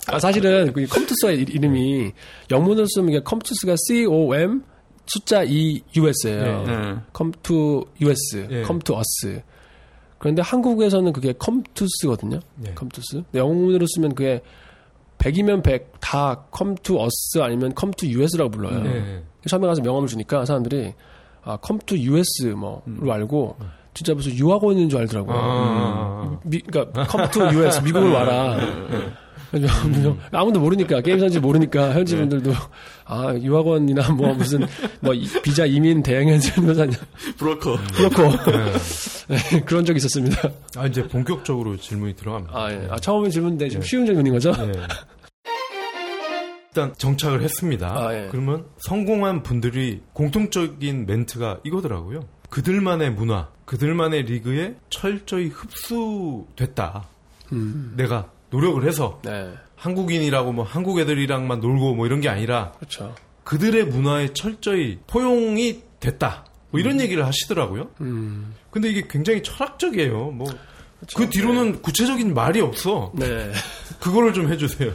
아 사실은 그 컴투스의 이- 이름이 영문으로 쓰면 이게 컴투스가 C O M 숫자 2 US예요. 네. 네. come to US, 예. come to us. 그런데 한국에서는 그게 come to스거든요. 예. 근데 영문으로 쓰면 그게 100이면 100, 다 come to us 아니면 come to US라고 불러요. 예. 처음에 가서 명함을 주니까 사람들이 아, come to US 뭐로 알고 진짜 무슨 유학원인 줄 알더라고요. 아, 미, 그러니까 come to US 미국을 와라. 그래서 아무도 모르니까 게임 선지 모르니까 현지 분들도 아 유학원이나 뭐 무슨 뭐 이- 비자 이민 대행연수 이런 거 아니야. 브로커. 그렇고 네, 그런 적이 있었습니다. 아, 이제 본격적으로 질문이 들어갑니다. 아, 예. 아 처음에 질문인데 좀 쉬운 질문인 거죠? 예. 일단 정착을 했습니다. 아, 예. 그러면 성공한 분들이 공통적인 멘트가 이거더라고요. 그들만의 문화, 그들만의 리그에 철저히 흡수됐다. 음. 내가 노력을 해서 네, 한국인이라고 뭐 한국 애들이랑만 놀고 뭐 이런 게 아니라 그렇죠. 그들의 문화에 철저히 포용이 됐다. 뭐 이런 얘기를 하시더라고요. 음. 근데 이게 굉장히 철학적이에요. 뭐그 그렇죠. 뒤로는 구체적인 말이 없어. 네. 그거를 좀 해주세요.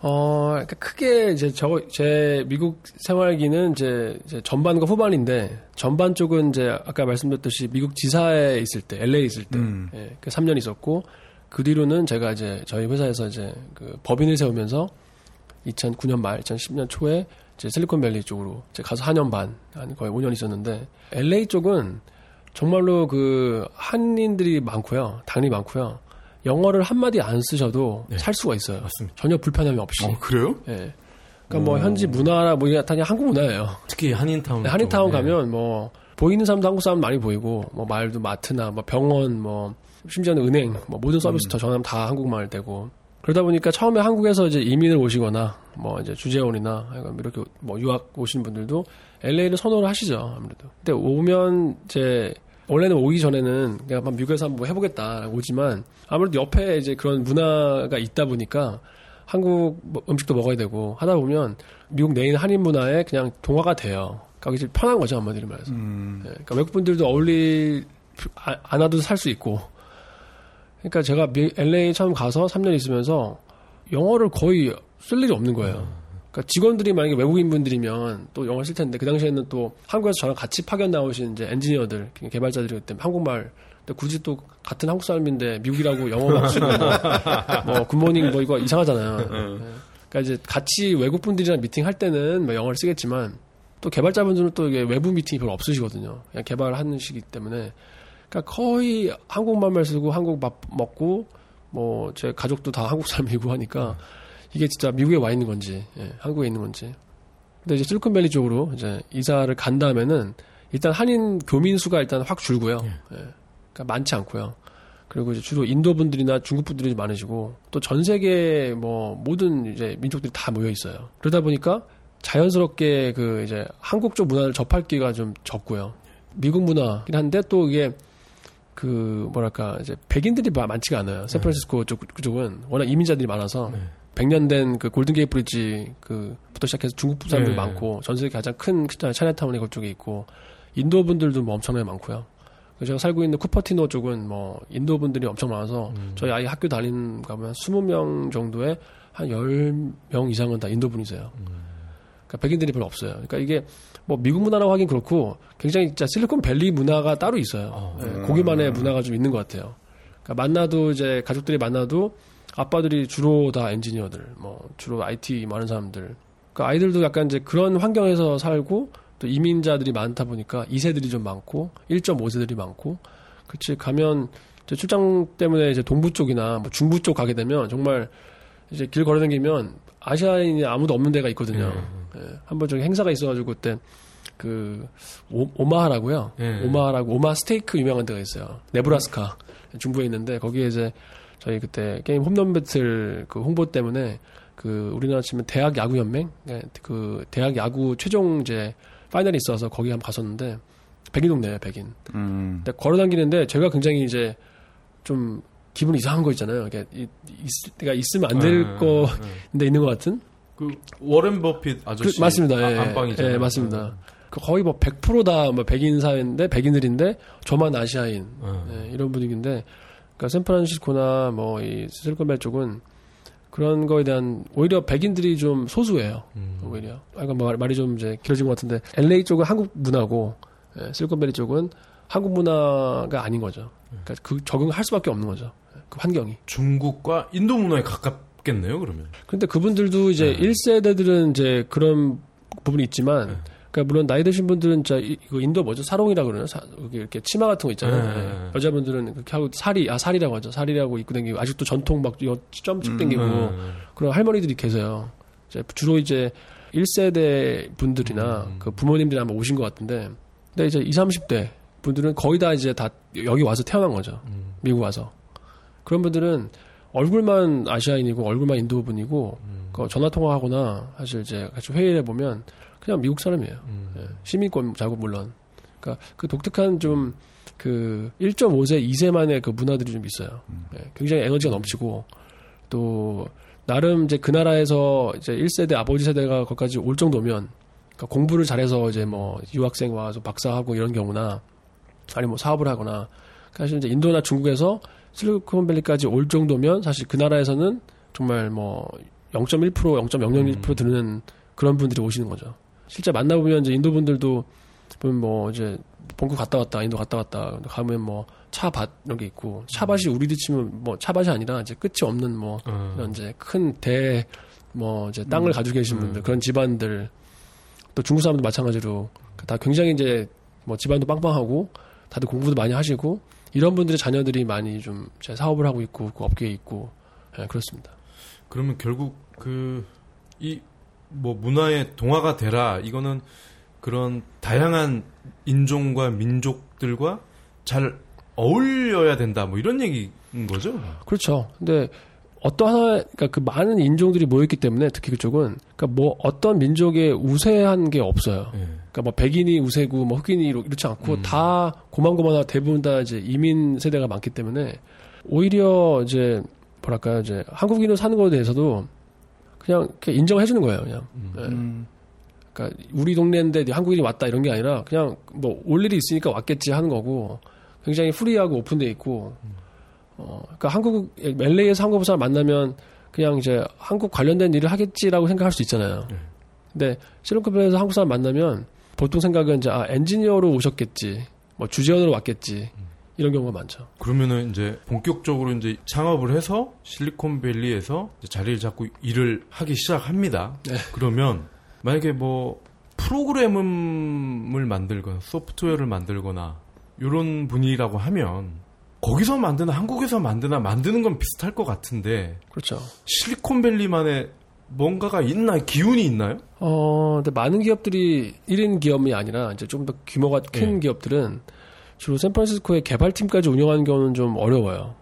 어, 그러니까 크게 이제 저, 제 미국 생활기는 이제, 이제 전반과 후반인데, 전반 쪽은 이제 아까 말씀드렸듯이 미국 지사에 있을 때, LA 있을 때, 음. 예, 그 3년 있었고, 그 뒤로는 제가 이제 저희 회사에서 이제 그 법인을 세우면서 2009년 말, 2010년 초에 이제 실리콘밸리 쪽으로 이제 가서 4년 반, 한 거의 5년 있었는데, LA 쪽은 정말로 그 한인들이 많고요. 당연히 많고요. 영어를 한마디 안 쓰셔도 네. 살 수가 있어요. 맞습니다. 전혀 불편함이 없이. 어, 그래요? 예. 그러니까 뭐 현지 문화나 뭐 이게 다 그냥 한국 문화예요. 특히 한인타운. 네, 한인타운 쪽. 네. 가면 뭐 보이는 사람도 한국 사람 많이 보이고 뭐 말도 마트나 뭐 병원 뭐 심지어는 은행 뭐 모든 서비스 다 전화하면 다 한국말 되고 그러다 보니까 처음에 한국에서 이제 이민을 오시거나 뭐 이제 주재원이나 이렇게 뭐 유학 오신 분들도 LA를 선호를 하시죠 아무래도. 근데 오면 이제 원래는 오기 전에는 그냥 미국에서 한번 뭐 해보겠다라고 오지만 아무래도 옆에 이제 그런 문화가 있다 보니까 한국 뭐 음식도 먹어야 되고 하다 보면 미국 내인 한인 문화에 그냥 동화가 돼요. 그러니까 이제 편한 거죠 한마디로 말해서. 음. 예, 그러니까 외국 분들도 어울리 아- 안 와도 살 수 있고. 그러니까 제가 미- LA 처음 가서 3년 있으면서 영어를 거의 쓸 일이 없는 거예요. 그러니까 직원들이 만약에 외국인 분들이면 또 영어 쓸 텐데 그 당시에는 또 한국에서 저랑 같이 파견 나오신 이제 엔지니어들 개발자들이 그때 한국말 근데 굳이 또 같은 한국 사람인데 미국이라고 영어 막 쓰고 뭐, 뭐 굿모닝 뭐 이거 이상하잖아요. 예. 그러니까 이제 같이 외국 분들이랑 미팅 할 때는 뭐 영어를 쓰겠지만 또 개발자분들은 또 이게 외부 미팅이 별로 없으시거든요. 그냥 개발하는 시기 때문에 그러니까 거의 한국말만 쓰고 한국 밥 먹고 뭐 제 가족도 다 한국 사람이고 하니까 이게 진짜 미국에 와 있는 건지 예, 한국에 있는 건지. 근데 이제 실리콘밸리 쪽으로 이제 이사를 간 다음에는 일단 한인 교민 수가 일단 확 줄고요. 예. 그러니까 많지 않고요. 그리고 이제 주로 인도 분들이나 중국 분들이 많으시고 또 전 세계 뭐 모든 이제 민족들이 다 모여 있어요. 그러다 보니까 자연스럽게 그 이제 한국 쪽 문화를 접할 기회가 좀 적고요. 미국 문화긴 한데 또 이게 그 뭐랄까 이제 백인들이 마- 많지가 않아요. 샌프란시스코 쪽 그쪽은 워낙 이민자들이 많아서 네. 100년 된 그 골든 게이트 브리지 그부터 시작해서 중국 사람들 네. 많고 전 세계 가장 큰 차이나타운이 그쪽에 있고 인도 분들도 뭐 엄청나게 많고요. 제가 살고 있는 쿠퍼티노 쪽은 뭐 인도 분들이 엄청 많아서 저희 아이 학교 다니는 가면 20명 정도에 한 10명 이상은 다 인도 분이세요. 그러니까 백인들이 별로 없어요. 그러니까 이게 뭐 미국 문화라고 하긴 그렇고 굉장히 진짜 실리콘밸리 문화가 따로 있어요. 어. 예, 거기만의 문화가 좀 있는 것 같아요. 그러니까 만나도 이제 가족들이 만나도 아빠들이 주로 다 엔지니어들, 뭐 주로 IT 많은 사람들. 그러니까 아이들도 약간 이제 그런 환경에서 살고 또 이민자들이 많다 보니까 2세들이 좀 많고 1.5세들이 많고 그치 가면 이제 출장 때문에 이제 동부 쪽이나 뭐 중부 쪽 가게 되면 정말 이제 길 걸어다니면 아시아인이 아무도 없는 데가 있거든요. 예, 한번 저기 행사가 있어가지고 그때 그 오, 오마하라고요. 예. 오마하라고 오마 스테이크 유명한 데가 있어요. 네브라스카 중부에 있는데 거기에 이제 저희 그때 게임 홈런 배틀 그 홍보 때문에 그 우리나라 치면 대학 야구 연맹 예, 그 대학 야구 최종 이제 파이널이 있어서 거기 한번 갔었는데 백인 동네예요 백인. 음. 근데 걸어 다니는데 제가 굉장히 이제 좀 기분 이상한 거 있잖아요. 이- 있을 때가 있으면 안될 아, 거인데 있는 것 같은. 그 워렌 버핏 아저씨 그, 맞습니다. 예, 아, 안방이잖아요. 예, 맞습니다. 그 거의 뭐 100%다 뭐 백인 사회인데 백인들인데 저만 아시아인 어. 예, 이런 분위기인데 그러니까 샌프란시스코나 뭐 이 실리콘밸리 쪽은 그런 거에 대한 오히려 백인들이 좀 소수예요. 음. 오히려. 아까 뭐 말- 말이 좀 이제 길어진 것 같은데 LA 쪽은 한국 문화고 예, 실리콘밸리 쪽은 한국 문화가 아닌 거죠. 그러니까 그 적응할 수밖에 없는 거죠. 그 환경이. 중국과 인도 문화에 가깝 겠네요, 그러면. 근데 그분들도 이제 1세대들은 이제 그런 부분이 있지만, 그러니까 물론 나이 드신 분들은 이- 이거 인도 뭐죠? 사롱이라고 그러나? 사, 이렇게 치마 같은 거 있잖아요. 네. 예. 여자분들은 그렇게 하고 사리, 아, 사리라고 하죠. 사리라고 입고 다니고, 아직도 전통 막 점찍 당기고, 음. 그런 할머니들이 계세요. 이제 주로 이제 1세대 분들이나 그 부모님들이 아마 오신 것 같은데, 근데 이제 20, 30대 분들은 거의 다 이제 다 여기 와서 태어난 거죠. 미국 와서. 그런 분들은 얼굴만 아시아인이고 얼굴만 인도 분이고 그 전화 통화하거나 사실 이제 같이 회의를 해 보면 그냥 미국 사람이에요. 예, 시민권 자고 물론. 그러니까 그 독특한 좀 그 1.5세, 2세만의 그 문화들이 좀 있어요. 예, 굉장히 에너지가 넘치고 또 나름 이제 그 나라에서 이제 1세대 아버지 세대가 거기까지 올 정도면 그러니까 공부를 잘해서 이제 뭐 유학생 와서 박사하고 이런 경우나 아니 뭐 사업을 하거나 사실 이제 인도나 중국에서 실리콘밸리까지 올 정도면 사실 그 나라에서는 정말 뭐 0.1% 0.001% 드는 그런 분들이 오시는 거죠. 실제 만나보면 이제 인도 분들도 보면 뭐 이제 본국 갔다 왔다 인도 갔다 왔다 가면 뭐 차밭 이런 게 있고 차밭이 우리도 치면 뭐 차밭이 아니라 이제 끝이 없는 뭐 어. 이런 이제 큰 대 뭐 이제 땅을 가지고 계신 분들 그런 집안들 또 중국 사람도 마찬가지로 다 굉장히 이제 뭐 집안도 빵빵하고 다들 공부도 많이 하시고 이런 분들의 자녀들이 많이 좀 제 사업을 하고 있고 그 업계에 있고 예, 그렇습니다. 그러면 결국 그 이 뭐 문화의 동화가 되라 이거는 그런 다양한 인종과 민족들과 잘 어울려야 된다 뭐 이런 얘기인 거죠? 그렇죠. 근데 어떤 하나, 그러니까 그 많은 인종들이 모였기 때문에 특히 그쪽은, 그러니까 뭐 어떤 민족에 우세한 게 없어요. 예. 그러니까 뭐 백인이 우세고 뭐 흑인이 이렇- 이렇지 않고 다 고만고만한 대부분 다 이제 이민 세대가 많기 때문에 오히려 이제 뭐랄까요 이제 한국인으로 사는 거에 대해서도 그냥 인정해 주는 거예요. 그냥. 예. 음. 그러니까 우리 동네인데 한국인이 왔다 이런 게 아니라 그냥 뭐 올 일이 있으니까 왔겠지 하는 거고 굉장히 프리하고 오픈돼 있고 어 그러니까 한국 LA에서 한국 사람 만나면 그냥 이제 한국 관련된 일을 하겠지라고 생각할 수 있잖아요. 네. 근데 실리콘밸리에서 한국 사람 만나면 보통 생각은 이제 아 엔지니어로 오셨겠지, 뭐 주재원으로 왔겠지 이런 경우가 많죠. 그러면은 이제 본격적으로 이제 창업을 해서 실리콘밸리에서 자리를 잡고 일을 하기 시작합니다. 네. 그러면 만약에 뭐 프로그램을 만들거나 소프트웨어를 만들거나 이런 분이라고 하면 거기서 만드나 한국에서 만드나 만드는 건 비슷할 것 같은데 그렇죠. 실리콘밸리만의 뭔가가 있나 기운이 있나요? 어, 근데 많은 기업들이 1인 기업이 아니라 이제 좀 더 규모가 큰 네. 기업들은 주로 샌프란시스코의 개발팀까지 운영하는 경우는 좀 어려워요.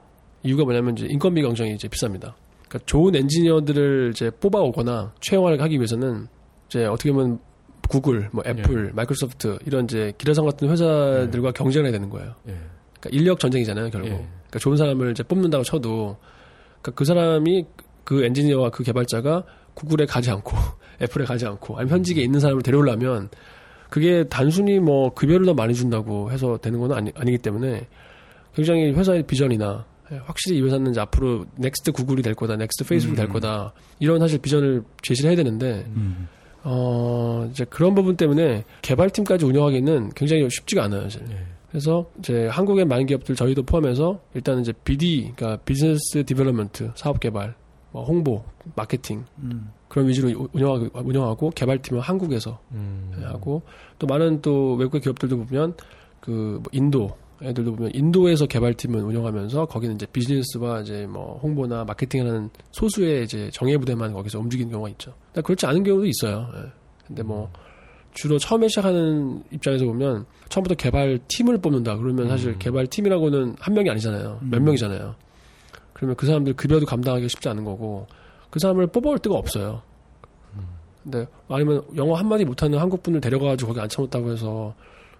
이유가 뭐냐면 이제 인건비 경쟁이 이제 비쌉니다. 그러니까 좋은 엔지니어들을 이제 뽑아오거나 채용을 하기 위해서는 이제 어떻게 보면 구글, 뭐 애플, 마이크로소프트 이런 이제 기라성 같은 회사들과 경쟁을 해야 되는 거예요. 예. 그러니까 인력 전쟁이잖아요, 결국. 예. 그러니까 좋은 사람을 이제 뽑는다고 쳐도 그러니까 그 사람이 그 엔지니어와 그 개발자가 구글에 가지 않고 애플에 가지 않고 아니면 현직에 있는 사람을 데려오려면 그게 단순히 뭐 급여를 더 많이 준다고 해서 되는 건 아니, 아니기 때문에 굉장히 회사의 비전이나 예, 확실히 이 회사는 이제 앞으로 next 구글이 될 거다, next 페이스북이 될 거다 이런 사실 비전을 제시를 해야 되는데 음. 어 이제 그런 부분 때문에 개발팀까지 운영하기는 굉장히 쉽지가 않아요, 사실. 예. 그래서 이제 한국의 많은 기업들 저희도 포함해서 일단 이제 BD, 그러니까 business development, 사업 개발, 뭐 홍보, 마케팅 음. 그런 위주로 운영하고, 운영하고 개발팀은 한국에서 음. 하고 또 많은 또 외국의 기업들도 보면 그뭐 인도 애들도 보면 인도에서 개발팀을 운영하면서 거기는 이제 비즈니스와 이제 뭐 홍보나 마케팅하는 소수의 이제 정예 부대만 거기서 움직이는 경우가 있죠. 근데 그렇지 않은 경우도 있어요. 예. 근데 뭐 주로 처음에 시작하는 입장에서 보면 처음부터 개발 팀을 뽑는다 그러면 사실 개발 팀이라고는 한 명이 아니잖아요. 몇 명이잖아요. 그러면 그 사람들 급여도 감당하기 쉽지 않은 거고 그 사람을 뽑아올 데가 없어요. 근데 아니면 영어 한마디 못하는 한국 분을 데려가가지고 거기 앉혀놓았다고 해서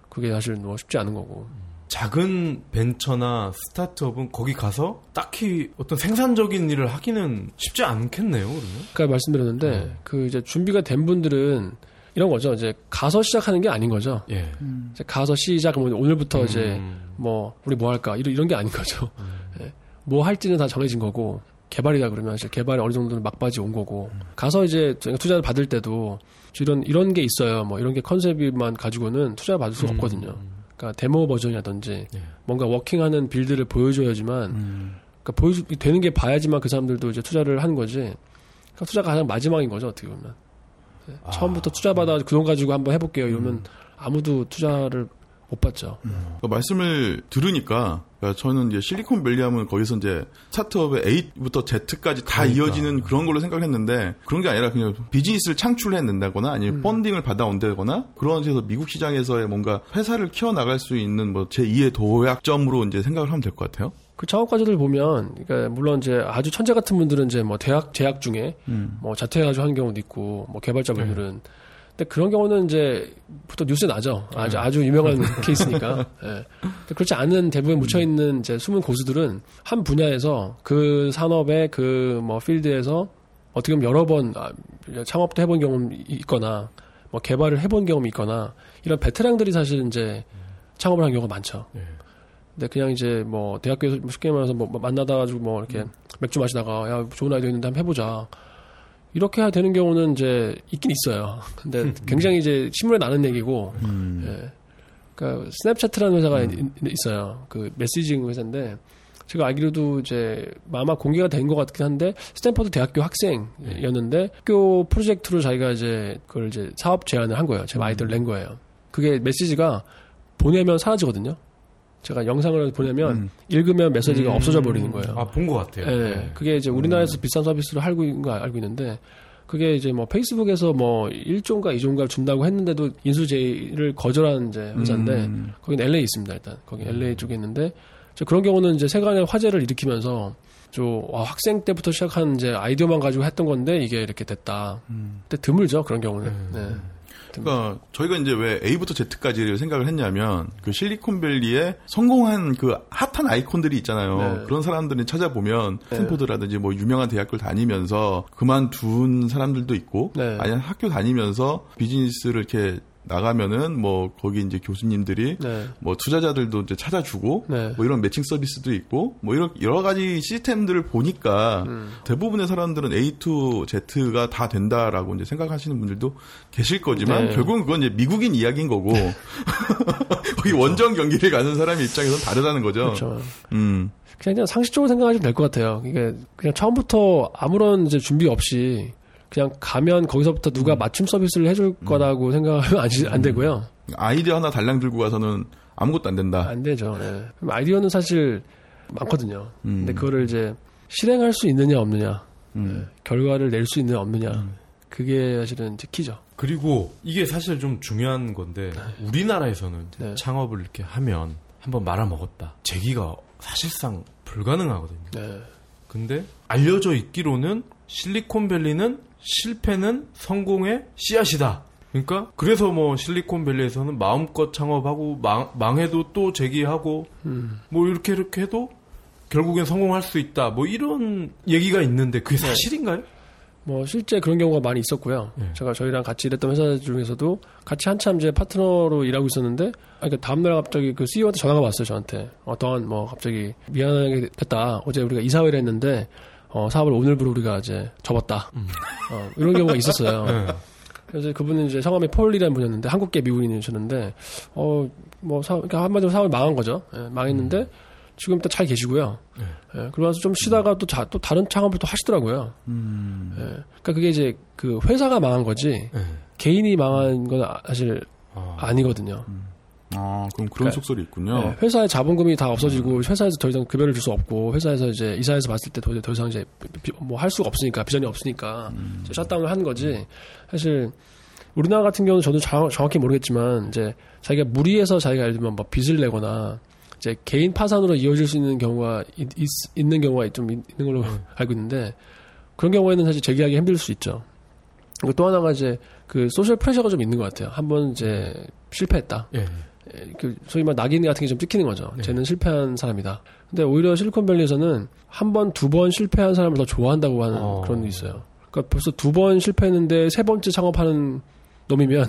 그게 사실 뭐 쉽지 않은 거고. 작은 벤처나 스타트업은 거기 가서 딱히 어떤 생산적인 일을 하기는 쉽지 않겠네요, 그러면. 아까 말씀드렸는데 그 이제 준비가 된 분들은 이런 거죠. 이제 가서 시작하는 게 아닌 거죠. 예. 이제 가서 시작 뭐 오늘부터 이제 음. 뭐 우리 뭐 할까 이런 이런 게 아닌 거죠. 예. 뭐 할지는 다 정해진 거고 개발이다 그러면 이제 개발이 어느 정도는 막바지 온 거고 가서 이제 저희가 투자를 받을 때도 이런 이런 게 있어요. 뭐 이런 게 컨셉만 가지고는 투자를 받을 수가 없거든요. 그러니까 데모 버전이라든지 예. 뭔가 워킹하는 빌드를 보여줘야지만 음. 그러니까 보여 되는 게 봐야지만 그 사람들도 이제 투자를 하는 거지. 그러니까 투자가 가장 마지막인 거죠 어떻게 보면. 네. 아. 처음부터 투자 받아 그 돈 가지고 한번 해볼게요 이러면 아무도 투자를 못 받죠. 그 말씀을 들으니까 그러니까 저는 이제 실리콘밸리 하면 거기서 이제 스타트업의 A부터 Z까지 다 그러니까. 이어지는 그런 걸로 생각했는데 그런 게 아니라 그냥 비즈니스를 창출해낸다거나 아니면 펀딩을 받아온다거나 그런 식으로 미국 시장에서의 뭔가 회사를 키워나갈 수 있는 뭐 제2의 도약점으로 이제 생각을 하면 될 것 같아요. 그 창업가들을 보면, 그러니까 물론 이제 아주 천재 같은 분들은 이제 뭐 대학 재학 중에 음. 뭐 자퇴해가지고 하는 경우도 있고, 뭐 개발자분들은. 근데 그런 경우는 이제 보통 뉴스에 나죠. 아주 아주 유명한 케이스니까. 예. 근데 그렇지 않은 대부분 묻혀 있는 이제 숨은 고수들은 한 분야에서 그 산업의 그 뭐 필드에서 어떻게 보면 여러 번 아, 창업도 해본 경험이 있거나 뭐 개발을 해본 경험이 있거나 이런 베테랑들이 사실 이제 창업을 한 경우가 많죠. 네. 근데 그냥 이제 뭐 대학교에서 쉽게 말해서 뭐 만나다 가지고 뭐 이렇게 맥주 마시다가 야 좋은 아이디어 있는데 한번 해보자. 이렇게 되는 경우는 이제 있긴 있어요. 근데 굉장히 이제 신문에 나는 얘기고, 음. 예. 그러니까 스냅차트라는 회사가 있- 있어요. 그 messaging 회사인데 제가 알기로도 이제 아마 공개가 된 것 같긴 한데 스탠퍼드 대학교 학생이었는데 학교 프로젝트로 자기가 이제 그걸 이제 사업 제안을 한 거예요. 제가 아이디어를 낸 거예요. 그게 메시지가 보내면 사라지거든요. 제가 영상을 보내면 음. 읽으면 메시지가 없어져 버리는 거예요. 아, 본 것 같아요. 예, 네. 그게 이제 우리나라에서 비싼 서비스로 알고 있는 거 알고 있는데 그게 이제 뭐 페이스북에서 뭐 1조인가 2조인가 준다고 했는데도 인수 제의를 거절한 이제 회사인데 음. 거긴 LA 있습니다 일단 거기 LA 쪽에 있는데 저 그런 경우는 이제 세간의 화제를 일으키면서 저 와, 학생 때부터 시작한 이제 아이디어만 가지고 했던 건데 이게 이렇게 됐다. 근데 드물죠 그런 경우는. 네. 그러니까 저희가 이제 왜 A부터 Z까지를 생각을 했냐면 그 실리콘밸리에 성공한 그 핫한 아이콘들이 있잖아요. 네. 그런 사람들을 찾아보면 스탠포드라든지 뭐 유명한 대학교를 다니면서 그만둔 사람들도 있고 네. 아니면 학교 다니면서 비즈니스를 이렇게 나가면은 뭐 거기 이제 교수님들이 네. 뭐 투자자들도 이제 찾아주고 네. 뭐 이런 매칭 서비스도 있고 뭐 이런 여러 가지 시스템들을 보니까 음. 대부분의 사람들은 A to Z가 다 된다라고 이제 생각하시는 분들도 계실 거지만 네. 결국은 그건 이제 미국인 이야기인 거고 거기 원정 경기를 가는 사람 입장에서는 다르다는 거죠. 그렇죠. 음. 그냥, 그냥 상식적으로 생각하시면 될 것 같아요. 이게 그냥 처음부터 아무런 이제 준비 없이 그냥 가면 거기서부터 음. 누가 맞춤 서비스를 해줄 거라고 생각하면 안, 안 되고요. 아이디어 하나 달랑 들고 가서는 아무것도 안 된다. 안 되죠. 예. 그럼 아이디어는 사실 많거든요. 음. 근데 그거를 이제 실행할 수 있느냐 없느냐, 음. 결과를 낼 수 있느냐 없느냐, 그게 사실은 이제 키죠. 그리고 이게 사실 좀 중요한 건데 우리나라에서는 이제 네. 창업을 이렇게 하면 한번 말아먹었다. 재기가 사실상 불가능하거든요. 네. 근데 알려져 있기로는 실리콘밸리는 실패는 성공의 씨앗이다. 그러니까 그래서 뭐 실리콘밸리에서는 마음껏 창업하고 망, 망해도 또 재기하고 음. 뭐 이렇게 이렇게 해도 결국엔 성공할 수 있다. 뭐 이런 얘기가 있는데 그게 사실인가요? 뭐 실제 그런 경우가 많이 있었고요. 네. 제가 저희랑 같이 일했던 회사 중에서도 같이 한참 이제 파트너로 일하고 있었는데, 아, 그러니까 다음날 갑자기 그 CEO한테 전화가 왔어요 저한테. 어떤 뭐 갑자기 미안하게 됐다. 어제 우리가 이사회를 했는데 어, 사업을 오늘부로 우리가 이제 접었다. 어, 이런 경우가 있었어요. 네. 그래서 그분은 이제 성함이 폴이라는 분이었는데 한국계 미국인이셨는데 어뭐 사업 그러니까 한마디로 사업이 망한 거죠. 예, 망했는데 지금 또잘 계시고요. 네. 예, 그러고 나서 좀 쉬다가 또, 자, 또 다른 창업을 또 하시더라고요. 음. 예, 그러니까 그게 이제 그 회사가 망한 거지 네. 개인이 망한 건 아- 사실 아, 아니거든요. 아, 그럼 그런 그러니까- 속설이 있군요. 예, 회사의 자본금이 다 없어지고 회사에서 더 이상 급여를 줄 수 없고 회사에서 이제 이사해서 봤을 때 더, 더 이상 이제 뭐 할 수가 없으니까 비전이 없으니까 이제 셧다운을 한 거지. 사실 우리나라 같은 경우는 저도 정, 정확히 모르겠지만 이제 자기가 무리해서 자기가 예를 들면 뭐 빚을 내거나 이제 개인 파산으로 이어질 수 있는 경우가 있, 는 경우가 좀 있- 있는 걸로 알고 있는데 그런 경우에는 사실 재계하기 힘들 수 있죠. 그리고 또 하나가 이제 그 소셜 프레셔가 좀 있는 것 같아요. 한번 이제 실패했다. 예. 예, 그 소위 말 낙인 같은 게 좀 찍히는 거죠. 쟤는 실패한 사람이다. 근데 오히려 실리콘밸리에서는 한 번, 두 번 실패한 사람을 더 좋아한다고 하는 어. 그런 게 있어요. 그러니까 벌써 두 번 실패했는데 세 번째 창업하는 놈이면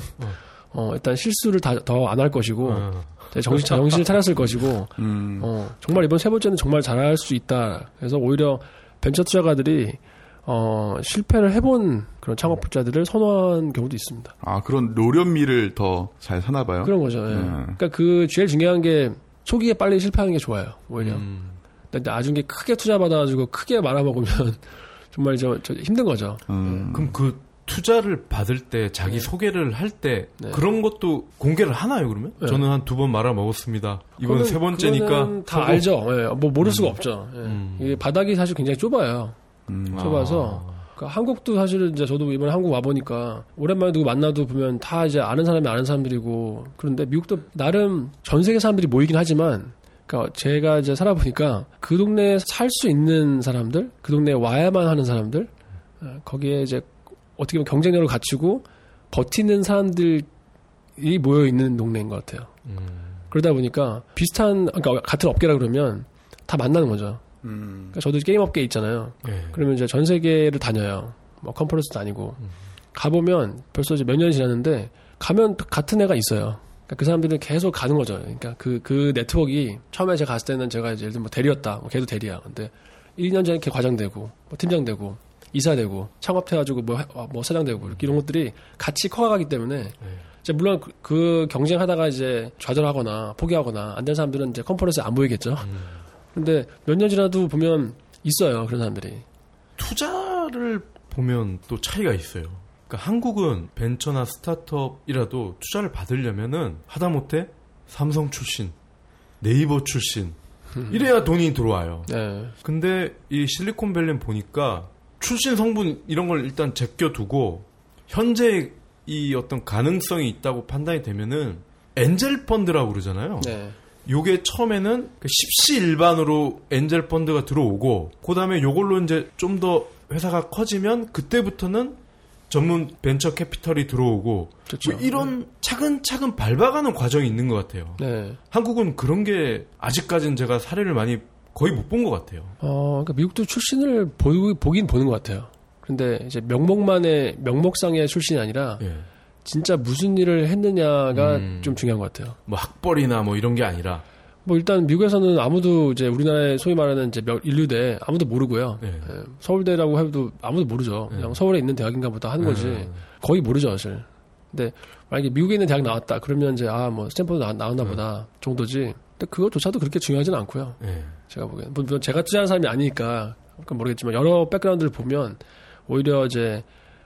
어, 일단 실수를 더 안 할 것이고 어. 정신 정신을 차렸을 것이고 음. 어, 정말 이번 세 번째는 정말 잘할 수 있다. 그래서 오히려 벤처 투자가들이 어, 실패를 해본 그런 창업자들을 선호한 경우도 있습니다. 아, 그런 노련미를 더 잘 사나 봐요. 그런 거죠. 예. 음. 그러니까 그 제일 중요한 게 초기에 빨리 실패하는 게 좋아요. 오히려. 음. 근데 나중에 크게 투자 받아가지고 크게 말아먹으면 정말 저, 저 힘든 거죠. 음. 그럼 그 투자를 받을 때 자기 소개를 할때 네. 그런 것도 공개를 하나요 그러면? 네. 저는 한 두 번 말아 먹었습니다. 이건 그거는- 세 번째니까 그거는 다. 알죠. 예, 뭐 모를 수가 없죠. 예. 음. 이게 바닥이 사실 굉장히 좁아요. 음. 좁아서 그러니까 한국도 사실은 이제 저도 이번에 한국 와 보니까 오랜만에 누구 만나도 보면 다 이제 아는 사람이 아는 사람들이고 그런데 미국도 나름 전 세계 사람들이 모이긴 하지만 그러니까 제가 이제 살아보니까 그 동네에 살 수 있는 사람들, 그 동네에 와야만 하는 사람들, 어, 거기에 이제 어떻게 보면 경쟁력을 갖추고 버티는 사람들이 모여 있는 동네인 것 같아요. 음. 그러다 보니까 비슷한 그러니까 같은 업계라 그러면 다 만나는 거죠. 음. 그러니까 저도 게임 업계에 있잖아요. 예. 그러면 이제 전 세계를 다녀요. 뭐 컨퍼런스 다니고. 가보면 벌써 이제 몇 년이 지났는데 가면 또 같은 애가 있어요. 그러니까 그 사람들은 계속 가는 거죠. 그러니까 그, 그 네트워크가 처음에 제가 갔을 때는 제가 이제 예를 들면 뭐 대리였다. 뭐 걔도 대리야. 근데 1년 전에 걔 과장되고, 뭐 팀장되고, 이사되고, 창업해가지고 뭐, 해- 뭐 사장되고, 이런 것들이 같이 커가기 때문에 이제 물론 그, 그 경쟁하다가 이제 좌절하거나 포기하거나 안 된 사람들은 이제 컨퍼런스에 안 보이겠죠. 근데 몇 년 지나도 보면 있어요. 그런 사람들이. 투자를 보면 또 차이가 있어요. 그러니까 한국은 벤처나 스타트업이라도 투자를 받으려면은 하다못해 삼성 출신, 네이버 출신 이래야 돈이 들어와요. 네. 근데 이 실리콘밸리는 보니까 출신 성분 이런 걸 일단 제껴두고 현재 이 어떤 가능성이 있다고 판단이 되면은 엔젤 펀드라고 그러잖아요. 네. 요게 처음에는 그 십시일반으로 엔젤 펀드가 들어오고 그다음에 요걸로 이제 좀 더 회사가 커지면 그때부터는 전문 벤처 캐피털이 들어오고 그렇죠. 뭐 이런 차근차근 밟아가는 과정이 있는 것 같아요. 네. 한국은 그런 게 아직까지는 제가 사례를 많이 거의 못 본 것 같아요. 어, 그러니까 미국도 출신을 보, 보긴 보는 것 같아요. 근데 이제 명목만의 명목상의 출신이 아니라 예. 진짜 무슨 일을 했느냐가 음. 좀 중요한 것 같아요. 뭐 학벌이나 뭐 이런 게 아니라 뭐 일단 미국에서는 아무도 이제 우리나라의 소위 말하는 이제 명- 인류대 아무도 모르고요. 예. 예, 서울대라고 해도 아무도 모르죠. 그냥 네. 서울에 있는 대학인가 보다 하는 거지. 예. 거의 모르죠, 사실. 근데 만약에 미국에 있는 대학 나왔다. 그러면 이제 아, 뭐 스탠퍼드 나, 나왔나 보다 정도지. 근데 그것조차도 그렇게 중요하지는 않고요. 예. 제가 보기에는. 물론 제가 투자한 사람이 아니니까 모르겠지만 여러 백그라운드를 보면 오히려 이제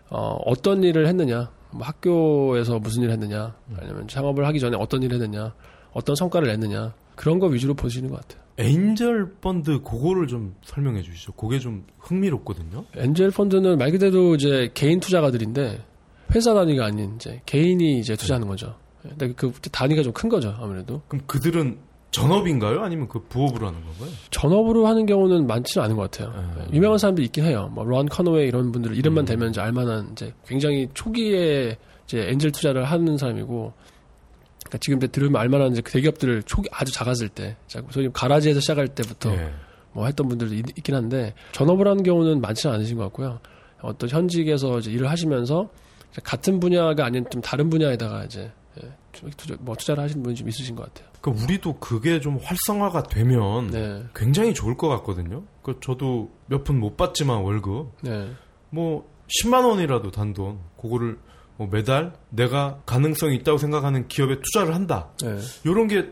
어, 어떤 일을 했느냐, 뭐 학교에서 무슨 일을 했느냐, 아니면 창업을 하기 전에 어떤 일을 했느냐, 어떤 성과를 냈느냐 그런 거 위주로 보시는 것 같아요. 엔젤 펀드 그거를 좀 설명해 주시죠. 그게 좀 흥미롭거든요. 엔젤 펀드는 말 그대로 이제 개인 투자가들인데 회사 단위가 아닌 이제 개인이 이제 투자하는 거죠. 근데 그 단위가 좀 큰 거죠 아무래도 그럼 그들은 전업인가요? 아니면 그 부업으로 하는 건가요? 전업으로 하는 경우는 많지는 않은 것 같아요. 음. 유명한 사람들이 있긴 해요. 뭐 론 콘웨이 이런 분들 이름만 대면 이제 알만한 이제 굉장히 초기에 이제 angel 투자를 하는 사람이고, 그러니까 지금 이제 들으면 알만한 이제 그 대기업들을 초기 아주 작았을 때, 자, 소위 garage에서 시작할 때부터 예. 뭐 했던 분들도 있, 긴 한데 전업을 하는 경우는 많지는 않으신 것 같고요. 어떤 현직에서 이제 일을 하시면서 같은 분야가 아닌 좀 다른 분야에다가 이제 예, 투자, 뭐 투자를 하시는 분이 좀 있으신 것 같아요. 그러니까 우리도 그게 좀 활성화가 되면 네, 굉장히 좋을 것 같거든요. 그 저도 몇 푼 못 받지만 월급 네, 뭐 10만 원이라도 단돈 그거를 뭐 매달 내가 가능성이 있다고 생각하는 기업에 투자를 한다. 네, 요런 게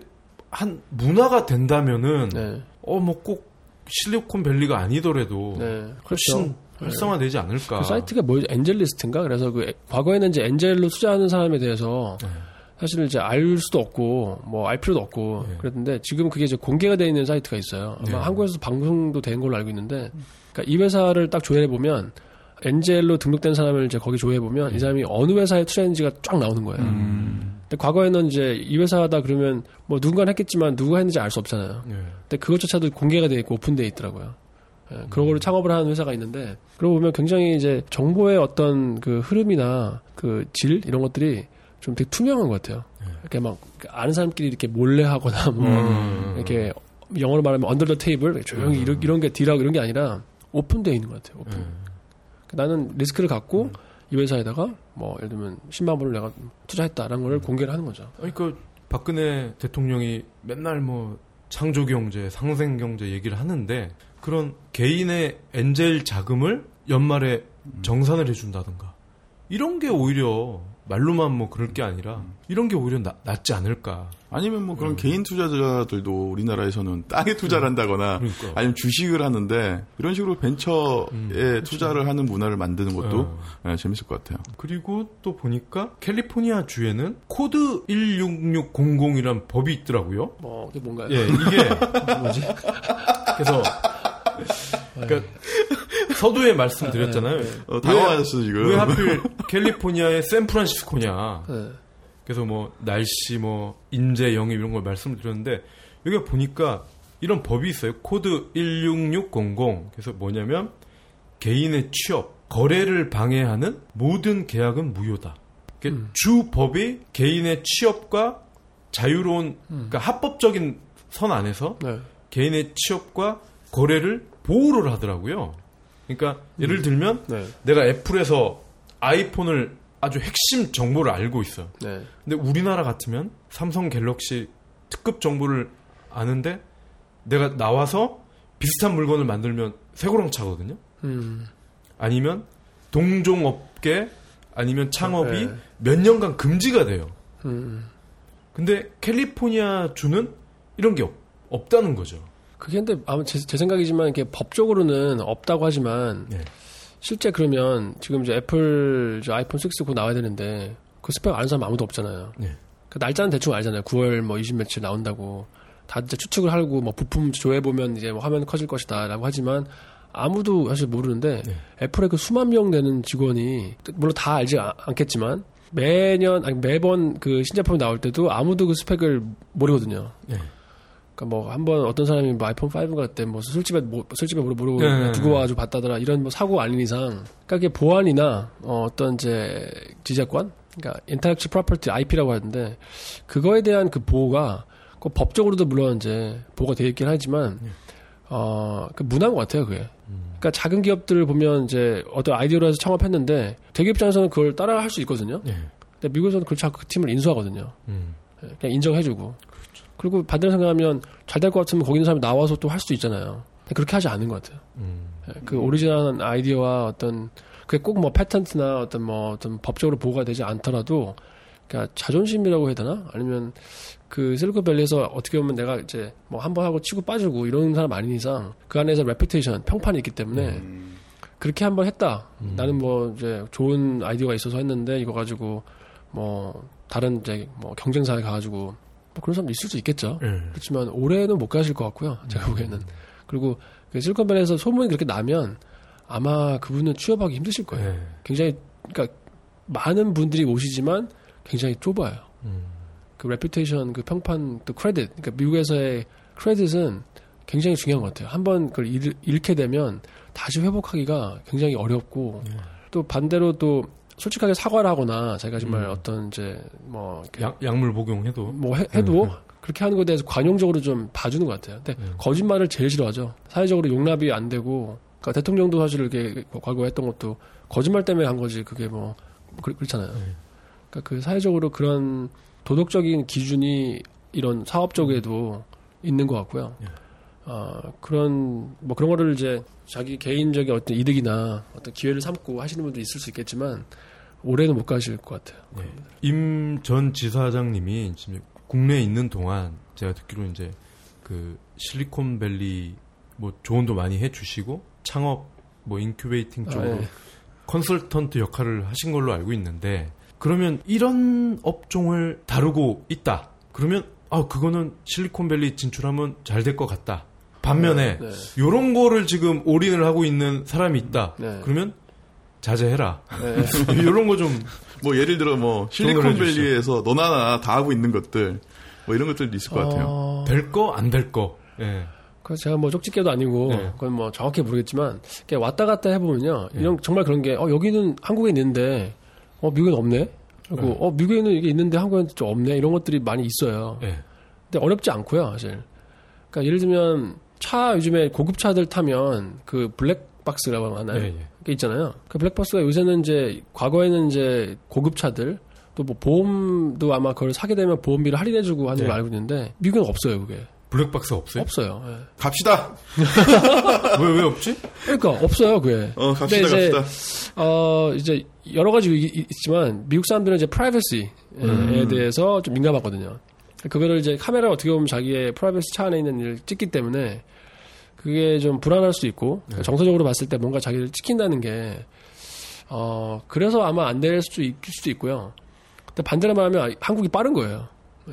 한 문화가 된다면은 네, 어뭐꼭 실리콘밸리가 아니더라도 네. 훨씬 활성화되지 않을까. 그 사이트가 뭐죠? 엔젤리스트인가? 그래서 그 에- 과거에는 이제 엔젤로 투자하는 사람에 대해서 네. 사실 이제 알 수도 없고 뭐 알 필요도 없고 네. 그랬는데 지금 그게 이제 공개가 되어 있는 사이트가 있어요. 아마 네. 한국에서 방송도 된 걸로 알고 있는데 그러니까 이 회사를 딱 조회해 보면 엔젤로 등록된 사람을 이제 거기 조회해 보면 네. 이 사람이 어느 회사에 투자했는지가 쫙 나오는 거예요. 음. 근데 과거에는 이제 이 회사다 그러면 뭐 누군가 했겠지만 누가 했는지 알 수 없잖아요. 예. 근데 그것조차도 공개가 돼 있고 오픈돼 있더라고요. 예, 그런 음. 거를 창업을 하는 회사가 있는데 그러고 보면 굉장히 이제 정보의 어떤 그 흐름이나 그 질 이런 것들이 좀 되게 투명한 것 같아요. 이렇게 막 아는 사람끼리 이렇게 몰래 하거나 뭐 네. 음. 이렇게 영어로 말하면 under the table 조용히 이런, 이런 게 deal하고 이런 게 아니라 오픈돼 있는 것 같아요. 오픈. 예. 나는 리스크를 갖고 음. 이 회사에다가 뭐 예를 들면 10만 불을 내가 투자했다라는 음. 걸 공개를 하는 거죠. 아니 그 박근혜 대통령이 맨날 뭐 창조 경제, 상생 경제 얘기를 하는데 그런 개인의 엔젤 자금을 연말에 정산을 해준다든가 이런 게 오히려 말로만 뭐 그럴 게 아니라 이런 게 오히려 나- 낫지 않을까. 아니면 뭐 그런 개인 투자자들도 우리나라에서는 땅에 투자를 한다거나 그러니까. 아니면 주식을 하는데 이런 식으로 벤처에 투자를 하는 문화를 만드는 것도 어. 예, 재밌을 것 같아요. 그리고 또 보니까 캘리포니아 주에는 코드 16600이란 법이 있더라고요. 뭐 그게 뭔가요? 예, 이게 뭐지? 그래서 그러니까 서두에 말씀드렸잖아요. 어, 당황하셨어 지금. 왜 하필 캘리포니아의 샌프란시스코냐. 네. 그래서 뭐 날씨 뭐 인재 영입 이런 걸 말씀을 드렸는데 여기 보니까 이런 법이 있어요. 코드 16600. 그래서 뭐냐면 개인의 취업, 거래를 방해하는 모든 계약은 무효다. 그러니까 주 법이 개인의 취업과 자유로운 그러니까 합법적인 선 안에서 네. 개인의 취업과 거래를 보호를 하더라고요. 그러니까 예를 들면 네. 내가 애플에서 아이폰을 아주 핵심 정보를 알고 있어요. 네. 근데 우리나라 같으면 삼성 갤럭시 특급 정보를 아는데 내가 나와서 비슷한 물건을 만들면 쇠고랑 차거든요. 음. 아니면 동종 업계 아니면 창업이 네. 몇 년간 금지가 돼요. 음. 근데 캘리포니아 주는 이런 게 없, 없다는 거죠. 그게 근데 아마 제, 제 생각이지만 이게 법적으로는 없다고 하지만 네. 실제 그러면 지금 이제 애플 이제 아이폰 6곧 나와야 되는데 그 스펙 아는 사람 아무도 없잖아요. 네. 그 날짜는 대충 알잖아요. 9월 뭐 20 며칠 나온다고. 다 이제 추측을 하고 뭐 부품 조회 보면 이제 뭐 화면 커질 것이다라고 하지만 아무도 사실 모르는데 네. 애플의 그 수만 명 되는 직원이 물론 다 알지 아- 않겠지만 매년 아니 매번 그 신제품이 나올 때도 아무도 그 스펙을 모르거든요. 네. 그러니까 뭐 한 번 어떤 사람이 뭐 아이폰 5 갈때 뭐 술집에 뭐 술집에 모르고 네, 두고 네. 와가지고 봤다더라 이런 뭐 사고 아닌 이상 그러니까 그게 보안이나 어, 어떤 이제 지재권 그러니까 intellectual property IP라고 하는데 그거에 대한 그 보호가 그 법적으로도 물론 이제 보호가 되어 있긴 하지만 어 그 문화인 것 같아요 그게. 그러니까 작은 기업들을 보면 이제 어떤 아이디어로 해서 창업했는데 대기업 입장에서는 그걸 따라 할 수 있거든요. 네. 근데 미국에서는 그렇지 않고 그 팀을 인수하거든요. 음. 그냥 인정해주고. 그리고 반대로 생각하면 잘 될 것 같으면 거기 있는 사람이 나와서 또 할 수도 있잖아요. 그렇게 하지 않은 것 같아요. 음. 예, 그 오리지널한 아이디어와 어떤 그게 꼭 뭐 패턴트나 어떤 뭐 어떤 법적으로 보호가 되지 않더라도 그러니까 자존심이라고 해야 되나? 아니면 그 실리콘밸리에서 어떻게 보면 내가 이제 뭐 한 번 하고 치고 빠지고 이런 사람 아닌 이상 그 안에서 레피테이션 평판이 있기 때문에 그렇게 한 번 했다. 나는 뭐 이제 좋은 아이디어가 있어서 했는데 이거 가지고 뭐 다른 이제 뭐 경쟁사에 가가지고 뭐 그런 사람 있을 수 있겠죠. 네. 그렇지만 올해는 못 가실 것 같고요. 제가 보기에는. 그리고 그 실리콘밸리에서 소문이 그렇게 나면 아마 그분은 취업하기 힘드실 거예요. 네. 굉장히 그러니까 많은 분들이 오시지만 굉장히 좁아요. 음. 그 reputation, 그 평판, 또 크레딧. 그러니까 미국에서의 credit은 굉장히 중요한 것 같아요. 한번 그걸 잃, 잃게 되면 다시 회복하기가 굉장히 어렵고 네. 또 반대로 또 솔직하게 사과를 하거나 자기가 정말 음. 어떤 이제 뭐 약, 약물 복용해도 뭐 해, 도 그렇게 하는 것에 대해서 관용적으로 좀 봐주는 것 같아요. 근데 음. 거짓말을 제일 싫어하죠. 사회적으로 용납이 안 되고, 그러니까 대통령도 사실 이렇게 과거에 했던 것도 거짓말 때문에 한 거지. 그게 뭐 그, 그렇잖아요. 네. 그러니까 그 사회적으로 그런 도덕적인 기준이 이런 사업 쪽에도 있는 것 같고요. 예. 아 그런 뭐 그런 거를 이제 자기 개인적인 어떤 이득이나 어떤 기회를 삼고 하시는 분도 있을 수 있겠지만 올해는 못 가실 것 같아요. 임전 지사장님이 지금 국내에 있는 동안 제가 듣기로 이제 그 실리콘밸리 뭐 조언도 많이 해주시고 창업 뭐 incubating 쪽으로 아, 예. 컨설턴트 역할을 하신 걸로 알고 있는데 그러면 이런 업종을 다루고 있다. 그러면 아 그거는 실리콘밸리 진출하면 잘 될 것 같다. 반면에 네. 요런 거를 지금 올인을 하고 있는 사람이 있다. 네. 그러면 자제해라. 네. 이런 거 좀 뭐 예를 들어 뭐 실리콘밸리에서 너나 나나 다 하고 있는 것들 뭐 이런 것들도 있을 것 같아요. 어, 될거 안 될 거. 예. 그 제가 뭐 쪽집게도 아니고 네. 그건 뭐 정확히 모르겠지만 이렇게 왔다 갔다 해보면요 네. 이런 정말 그런 게 어, 여기는 한국에 있는데 어 미국엔 없네 그리고 네. 어 미국에는 이게 있는데 한국엔 좀 없네 이런 것들이 많이 있어요. 예. 근데 어렵지 않고요 사실. 그러니까 예를 들면 차 요즘에 고급 차들 타면 그 블랙박스라고 하나요? 예, 예. 게 있잖아요. 그 블랙박스가 요새는 이제 과거에는 이제 고급 차들 또 뭐 보험도 아마 그걸 사게 되면 보험비를 할인해주고 하는 네. 걸 알고 있는데 미국은 없어요 그게 블랙박스 없어요? 없어요. 예. 갑시다. 왜, 왜 없지? 그러니까 없어요 그게. 어 갑시다 이제 갑시다. 어 이제 여러 가지 있지만 미국 사람들은 이제 프라이버시에 음. 대해서 좀 민감하거든요. 그거를 이제 카메라 어떻게 보면 자기의 프라이버시 차 안에 있는 일을 찍기 때문에 그게 좀 불안할 수 있고 네. 정서적으로 봤을 때 뭔가 자기를 찍힌다는 게 어, 그래서 아마 안 될 수도 있을 수도 있고요. 근데 반대로 말하면 한국이 빠른 거예요. 예.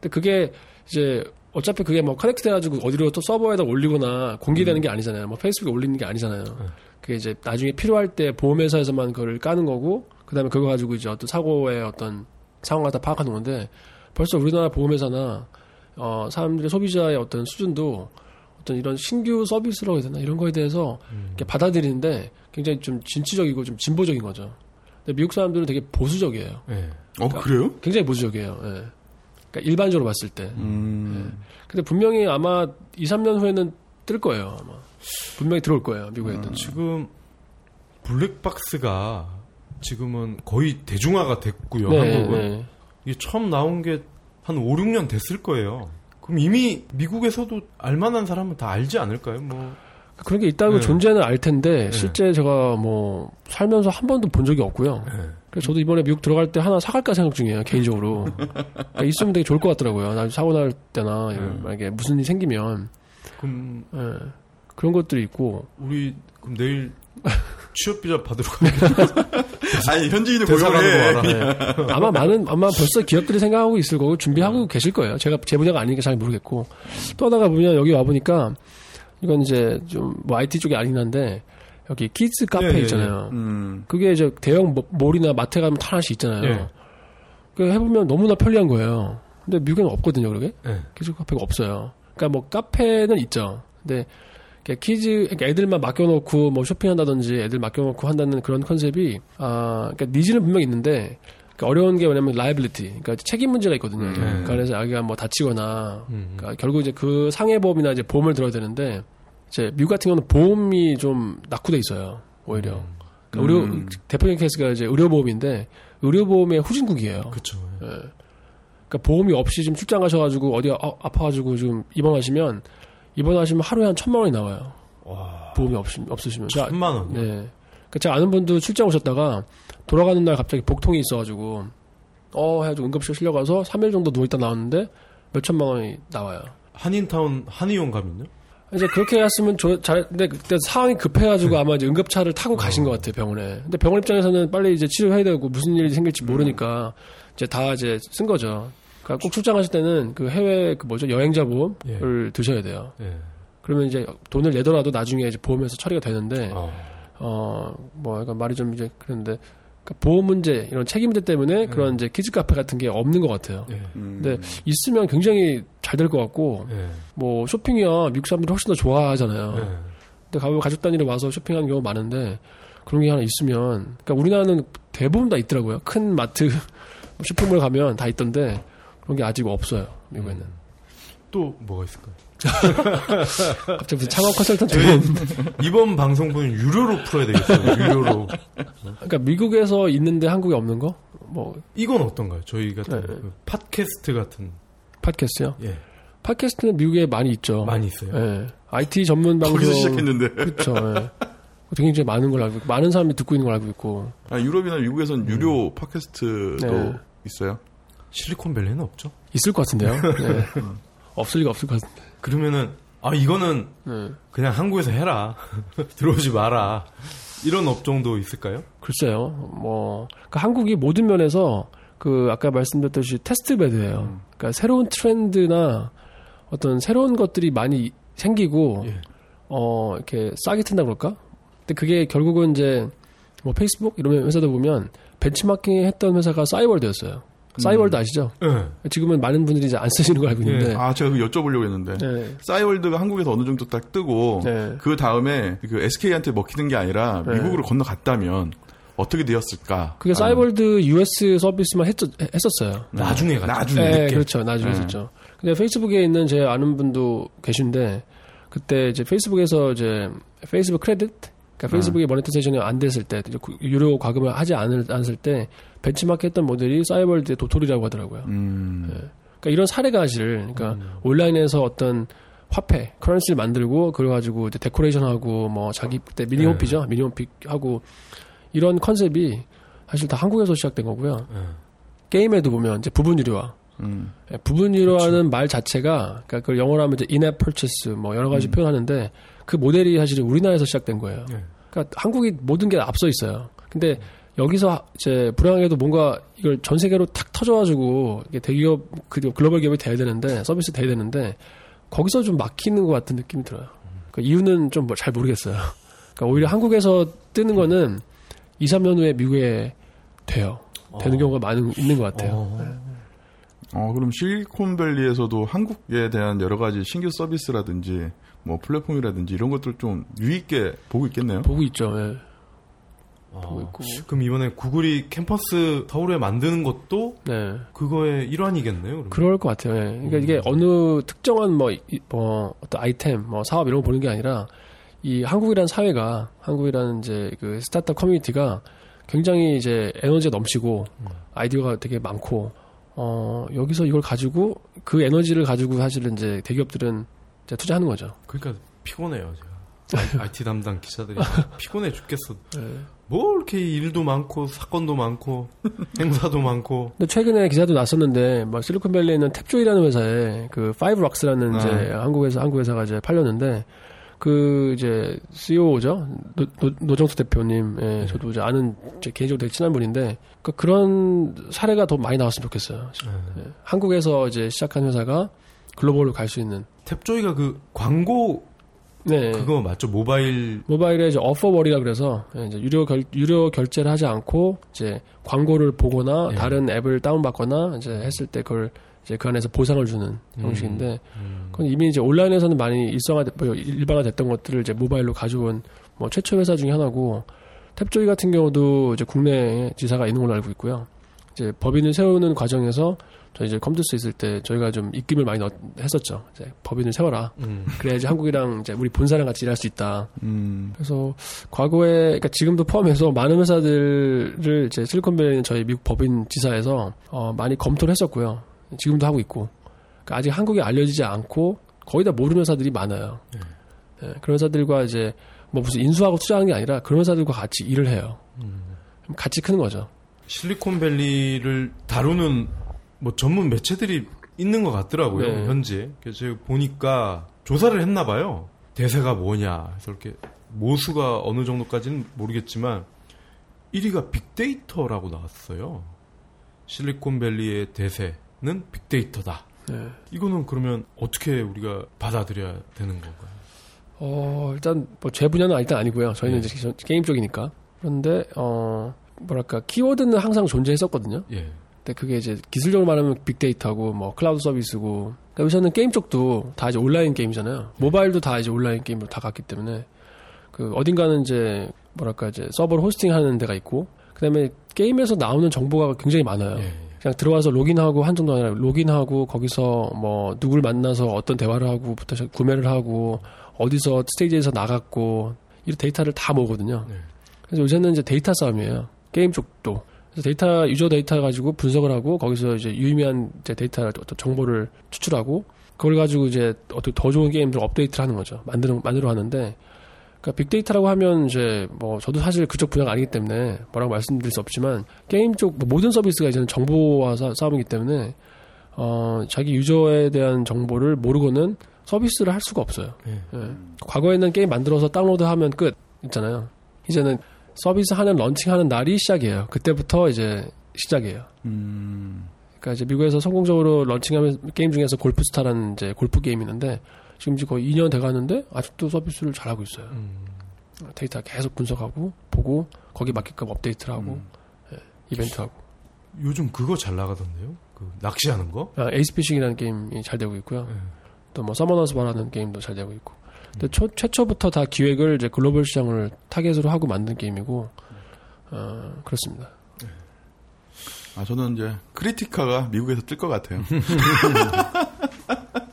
근데 그게 이제 어차피 그게 뭐 커넥트 해가지고 어디로 또 서버에다 올리거나 공개되는 게 아니잖아요. 뭐 페이스북에 올리는 게 아니잖아요. 그게 이제 나중에 필요할 때 보험회사에서만 그걸 까는 거고, 그 다음에 그거 가지고 이제 어떤 사고의 어떤 상황을 다 파악하는 건데, 벌써 우리나라 보험회사나, 어, 사람들의 소비자의 어떤 수준도 어떤 이런 신규 서비스라고 해야 되나? 이런 거에 대해서 이렇게 받아들이는데 굉장히 좀 진취적이고 좀 진보적인 거죠. 근데 미국 사람들은 되게 보수적이에요. 예. 어 그래요? 굉장히 보수적이에요. 예. 그러니까 일반적으로 봤을 때. 음. 근데 분명히 아마 2, 3년 후에는 뜰 거예요. 아마. 분명히 들어올 거예요. 미국에도. 지금 블랙박스가 지금은 거의 대중화가 됐고요. 네, 한국은 네. 이게 처음 나온 게 한 5, 6년 됐을 거예요. 그럼 이미 미국에서도 알만한 사람은 다 알지 않을까요? 뭐 그런 게 있다고 네. 존재는 알 텐데 실제 제가 뭐 살면서 한 번도 본 적이 없고요. 네. 그래서 저도 이번에 미국 들어갈 때 하나 사갈까 생각 중이에요 개인적으로. 그러니까 있으면 되게 좋을 것 같더라고요. 나 사고 날 때나 네. 만약에 무슨 일이 생기면 그럼 예, 그런 것들이 있고 우리 그럼 내일 취업 비자 받으러 가요. 아니 현지인을 고용해. 네. 아마 많은 아마 벌써 기업들이 생각하고 있을 거고 준비하고 계실 거예요. 제가 제 분야가 아니니까 잘 모르겠고 또 하나가 보면 여기 와 보니까 이건 이제 좀 뭐 IT 쪽이 아니긴 한데 여기 키즈 카페 예, 예, 있잖아요. 음. 그게 이제 대형 모- 몰이나 마트 가면 다 하나씩 있잖아요. 예. 그 해보면 너무나 편리한 거예요. 근데 미국에는 없거든요, 그러게. 네. 키즈 카페가 없어요. 그러니까 뭐 카페는 있죠. 근데 키즈 그러니까 애들만 맡겨놓고 뭐 쇼핑한다든지 애들 맡겨놓고 한다는 그런 컨셉이 아 그러니까 needs는 분명 있는데 그러니까 어려운 게 뭐냐면 liability, 그러니까 책임 문제가 있거든요. 음. 그러니까 그래서 아기가 뭐 다치거나, 음. 그러니까 결국 이제 그 상해보험이나 이제 보험을 들어야 되는데 이제 미국 같은 경우는 보험이 좀 낙후돼 있어요. 오히려 그러니까 의료 음. 대표적인 케이스가 이제 의료보험인데 의료보험의 후진국이에요. 그렇죠. 그러니까 보험이 없이 지금 출장 가셔가지고 어디 아, 아파가지고 지금 입원하시면 입원 하시면 하루에 한 천만 원이 나와요. 와. 보험이 없, 없으시면. 자, 천만 원. 네. 그러니까 제가 아는 분도 출장 오셨다가 돌아가는 날 갑자기 복통이 있어가지고 어 해가지고 응급실 실려가서 3일 정도 누워있다 나왔는데 몇 천만 원이 나와요. 한인타운 한의원 가면요? 이제 그렇게 했으면 저, 잘, 근데 그때 상황이 급해가지고 아마 이제 응급차를 타고 가신 것 같아요, 병원에. 근데 병원 입장에서는 빨리 이제 치료해야 되고 무슨 일이 생길지 모르니까 이제 다 이제 쓴 거죠. 그러니까 꼭 출장하실 때는 그 해외 그 뭐죠, 여행자 보험을 드셔야 돼요. 예. 그러면 이제 돈을 내더라도 나중에 이제 보험에서 처리가 되는데, 어. 어, 뭐, 약간 말이 좀 이제 그런데, 그러니까 보험 문제, 이런 책임 문제 때문에 그런 이제 키즈 카페 같은 게 없는 것 같아요. 예. 음. 근데 있으면 굉장히 잘 될 것 같고, 예. 뭐 쇼핑이야 미국 사람들이 훨씬 더 좋아하잖아요. 예. 근데 가면 가족 단위로 와서 쇼핑하는 경우 많은데 그런 게 하나 있으면, 그러니까 우리나라는 대부분 다 있더라고요. 큰 마트 쇼핑몰 가면 다 있던데 그런 게 아직 없어요 미국에는. 또 뭐가 있을까요? 갑자기 무슨 창업 컨설턴트. 저희 이번 방송분은 유료로 풀어야 되겠어요. 유료로. 그러니까 미국에서 있는데 한국에 없는 거? 뭐 이건 어떤가요? 저희 같은 네. 그 팟캐스트 같은 팟캐스트요? 예. 팟캐스트는 미국에 많이 있죠. 많이 있어요. 예. IT 전문 방송. 거기서 시작했는데. 그렇죠. 예. 굉장히 많은 걸 알고 있고 많은 사람이 듣고 있는 걸 알고 있고. 아, 유럽이나 미국에선 유료 팟캐스트도 네. 있어요. 실리콘밸리는 없죠. 있을 것 같은데요. 예. 없을 리가 없을 것 같은데. 그러면은 아 이거는 예. 그냥 한국에서 해라. 들어오지 마라. 이런 업종도 있을까요? 글쎄요. 뭐 그러니까 한국이 모든 면에서 그 아까 말씀드렸듯이 test bed예요. 그러니까 새로운 트렌드나 어떤 새로운 것들이 많이 생기고 예. 어 이렇게 싹이 튼다 그럴까? 근데 그게 결국은 이제 뭐 페이스북 이런 회사들 보면 벤치마킹 했던 회사가 싸이월드였어요. 싸이월드 아시죠? 예. 지금은 많은 분들이 이제 안 쓰시는 걸 알고 있는데. 아, 제가 그 여쭤보려고 했는데. 네. 싸이월드가 한국에서 어느 정도 딱 뜨고 네. 그 다음에 그 SK한테 먹히는 게 아니라 네. 미국으로 건너갔다면 어떻게 되었을까? 그게 싸이월드 US 서비스만 했, 했었어요. 나중에 가죠. 나중에 네. 그렇죠. 나중에 네. 했었죠. 근데 페이스북에 있는 제 아는 분도 계신데 그때 이제 페이스북에서 이제 페이스북 크레딧 그러니까 페이스북이 monetization이 안 됐을 때 유료 과금을 하지 않았을 때 벤치마크 했던 모델이 싸이월드의 도토리라고 하더라고요. 음. 그러니까 이런 사례가 사실 그러니까 온라인에서 어떤 화폐, currency를 만들고 그래 가지고 이제 데코레이션하고 뭐 자기 그때 미니홈피죠, 미니홈피 하고 이런 컨셉이 사실 다 한국에서 시작된 거고요. 예. 게임에도 보면 이제 부분 유료화, 음. 예, 부분 유료화는 말 자체가 그러니까 그걸 영어로 하면 이제 in-app purchase 뭐 여러 가지 표현하는데 그 모델이 사실은 우리나라에서 시작된 거예요. 예. 그러니까 한국이 모든 게 앞서 있어요. 근데 여기서 이제 불황에도 뭔가 이걸 전 세계로 탁 터져가지고 이게 대기업 그 글로벌 기업이 돼야 되는데 서비스 돼야 되는데 거기서 좀 막히는 것 같은 느낌이 들어요. 그 이유는 좀 잘 모르겠어요. 그러니까 오히려 한국에서 뜨는 거는 2, 3년 후에 미국에 돼요. 되는 어. 경우가 많은 있는 것 같아요. 어. 어, 그럼 실리콘밸리에서도 한국에 대한 여러 가지 신규 서비스라든지 뭐 플랫폼이라든지 이런 것들 좀 유의있게 보고 있겠네요. 보고 있죠. 예. 어. 보고 있고. 그럼 이번에 구글이 캠퍼스 서울에 만드는 것도 네. 그거의 일환이겠네요. 그러면. 그럴 것 같아요. 예. 그러니까 이게 어느 특정한 뭐, 이- 뭐 어떤 아이템, 뭐 사업 이런 거 보는 게 아니라 이 한국이라는 사회가 한국이라는 이제 그 스타트업 커뮤니티가 굉장히 이제 에너지가 넘치고 아이디어가 되게 많고 어 여기서 이걸 가지고 그 에너지를 가지고 사실은 이제 대기업들은 이제 투자하는 거죠. 그러니까 피곤해요, 제가. IT 담당 기자들이 피곤해 죽겠어. 네. 뭐 이렇게 일도 많고 사건도 많고 행사도 많고 근데 최근에 기사도 났었는데 막 실리콘밸리에 있는 탭조이라는 회사에 그 파이브 락스라는 이제 아. 한국 회사 한국 회사가 이제 팔렸는데 그 이제 CEO죠 노, 정석 대표님, 예, 저도 이제 아는 제 개인적으로 되게 친한 분인데 그 그런 사례가 더 많이 나왔으면 좋겠어요. 예. 한국에서 이제 시작한 회사가 글로벌로 갈 수 있는 탭조이가 그 광고 네. 그거 맞죠? 모바일 모바일에 이제 offerwall이라 그래서 예, 이제 유료 결 유료 결제를 하지 않고 이제 광고를 보거나 예. 다른 앱을 다운받거나 이제 했을 때 그걸 이제 그 안에서 보상을 주는 형식인데 그건 이미 이제 온라인에서는 많이 일상화 뭐 일반화됐던 것들을 이제 모바일로 가져온 뭐 최초 회사 중에 하나고 탭조이 같은 경우도 이제 국내에 지사가 있는 걸로 알고 있고요. 이제 법인을 세우는 과정에서 저희 이제 컴퓨터스 있을 때 저희가 좀 입김을 많이 넣, 했었죠. 이제 법인을 세워라. 음. 그래야지 한국이랑 이제 우리 본사랑 같이 일할 수 있다. 음, 그래서 과거에 그러니까 지금도 포함해서 많은 회사들을 이제 실리콘밸리는 저희 미국 법인 지사에서 어, 많이 검토를 했었고요. 지금도 하고 있고 그러니까 아직 한국에 알려지지 않고 거의 다 모르는 회사들이 많아요. 예, 그런 회사들과 이제 뭐 무슨 인수하고 투자하는 게 아니라 그런 회사들과 같이 일을 해요. 그럼 같이 크는 거죠. 실리콘밸리를 다루는 뭐 전문 매체들이 있는 것 같더라고요 네. 현재. 그래서 제가 보니까 조사를 했나 봐요. 대세가 뭐냐. 그래서 이렇게 모수가 어느 정도까지는 모르겠지만 1위가 빅데이터라고 나왔어요. 실리콘밸리의 대세는 빅데이터다. 네. 이거는 그러면 어떻게 우리가 받아들여야 되는 건가요? 어, 일단 뭐 제 분야는 일단 아니고요. 저희는 네. 이제 게임 쪽이니까. 그런데 어 뭐랄까 키워드는 항상 존재했었거든요. 예. 근데 그게 이제 기술적으로 말하면 빅데이터고 뭐 클라우드 서비스고 그러니까 요새는 게임 쪽도 다 이제 온라인 게임이잖아요. 모바일도 다 이제 온라인 게임으로 다 갔기 때문에 그 어딘가는 이제 뭐랄까 이제 서버를 호스팅하는 데가 있고 그다음에 게임에서 나오는 정보가 굉장히 많아요. 예. 그냥 들어와서 로그인하고 한 정도 아니라 로그인하고 거기서 뭐 누굴 만나서 어떤 대화를 하고부터 시- 구매를 하고 어디서 스테이지에서 나갔고 이런 데이터를 다 모으거든요. 네. 그래서 요새는 이제 데이터 싸움이에요. 게임 쪽도. 그래서 데이터 유저 데이터 가지고 분석을 하고 거기서 이제 유의미한 이제 데이터 어떤 정보를 추출하고 그걸 가지고 이제 어떻게 더 좋은 게임들 업데이트를 하는 거죠. 만드는 만들어 하는데 그러니까 빅데이터라고 하면 이제 뭐 저도 사실 그쪽 분야가 아니기 때문에 뭐라고 말씀드릴 수 없지만 게임 쪽 뭐 모든 서비스가 이제는 정보와 싸- 싸움이기 때문에 어 자기 유저에 대한 정보를 모르고는 서비스를 할 수가 없어요. 예. 예. 과거에는 게임 만들어서 다운로드하면 끝 있잖아요. 이제는 서비스 하는 런칭하는 날이 시작이에요. 그때부터 이제 시작이에요. 음, 그러니까 이제 미국에서 성공적으로 런칭하는 게임 중에서 골프스타라는 이제 골프 게임이 있는데 지금 이제 거의 2년 돼가는데 아직도 서비스를 잘 하고 있어요. 음. 데이터 계속 분석하고 보고 거기 맞게끔 업데이트를 하고 예, 이벤트 하고 요즘 그거 잘 나가던데요? 그 낚시하는 거? 아, 에이스피싱이라는 게임이 잘 되고 있고요. 예. 또 뭐 서머너즈 워라는 게임도 잘 되고 있고. 근데 초, 최초부터 다 기획을 이제 글로벌 시장을 타겟으로 하고 만든 게임이고 어, 그렇습니다. 아 저는 이제 크리티카가 미국에서 뜰 것 같아요.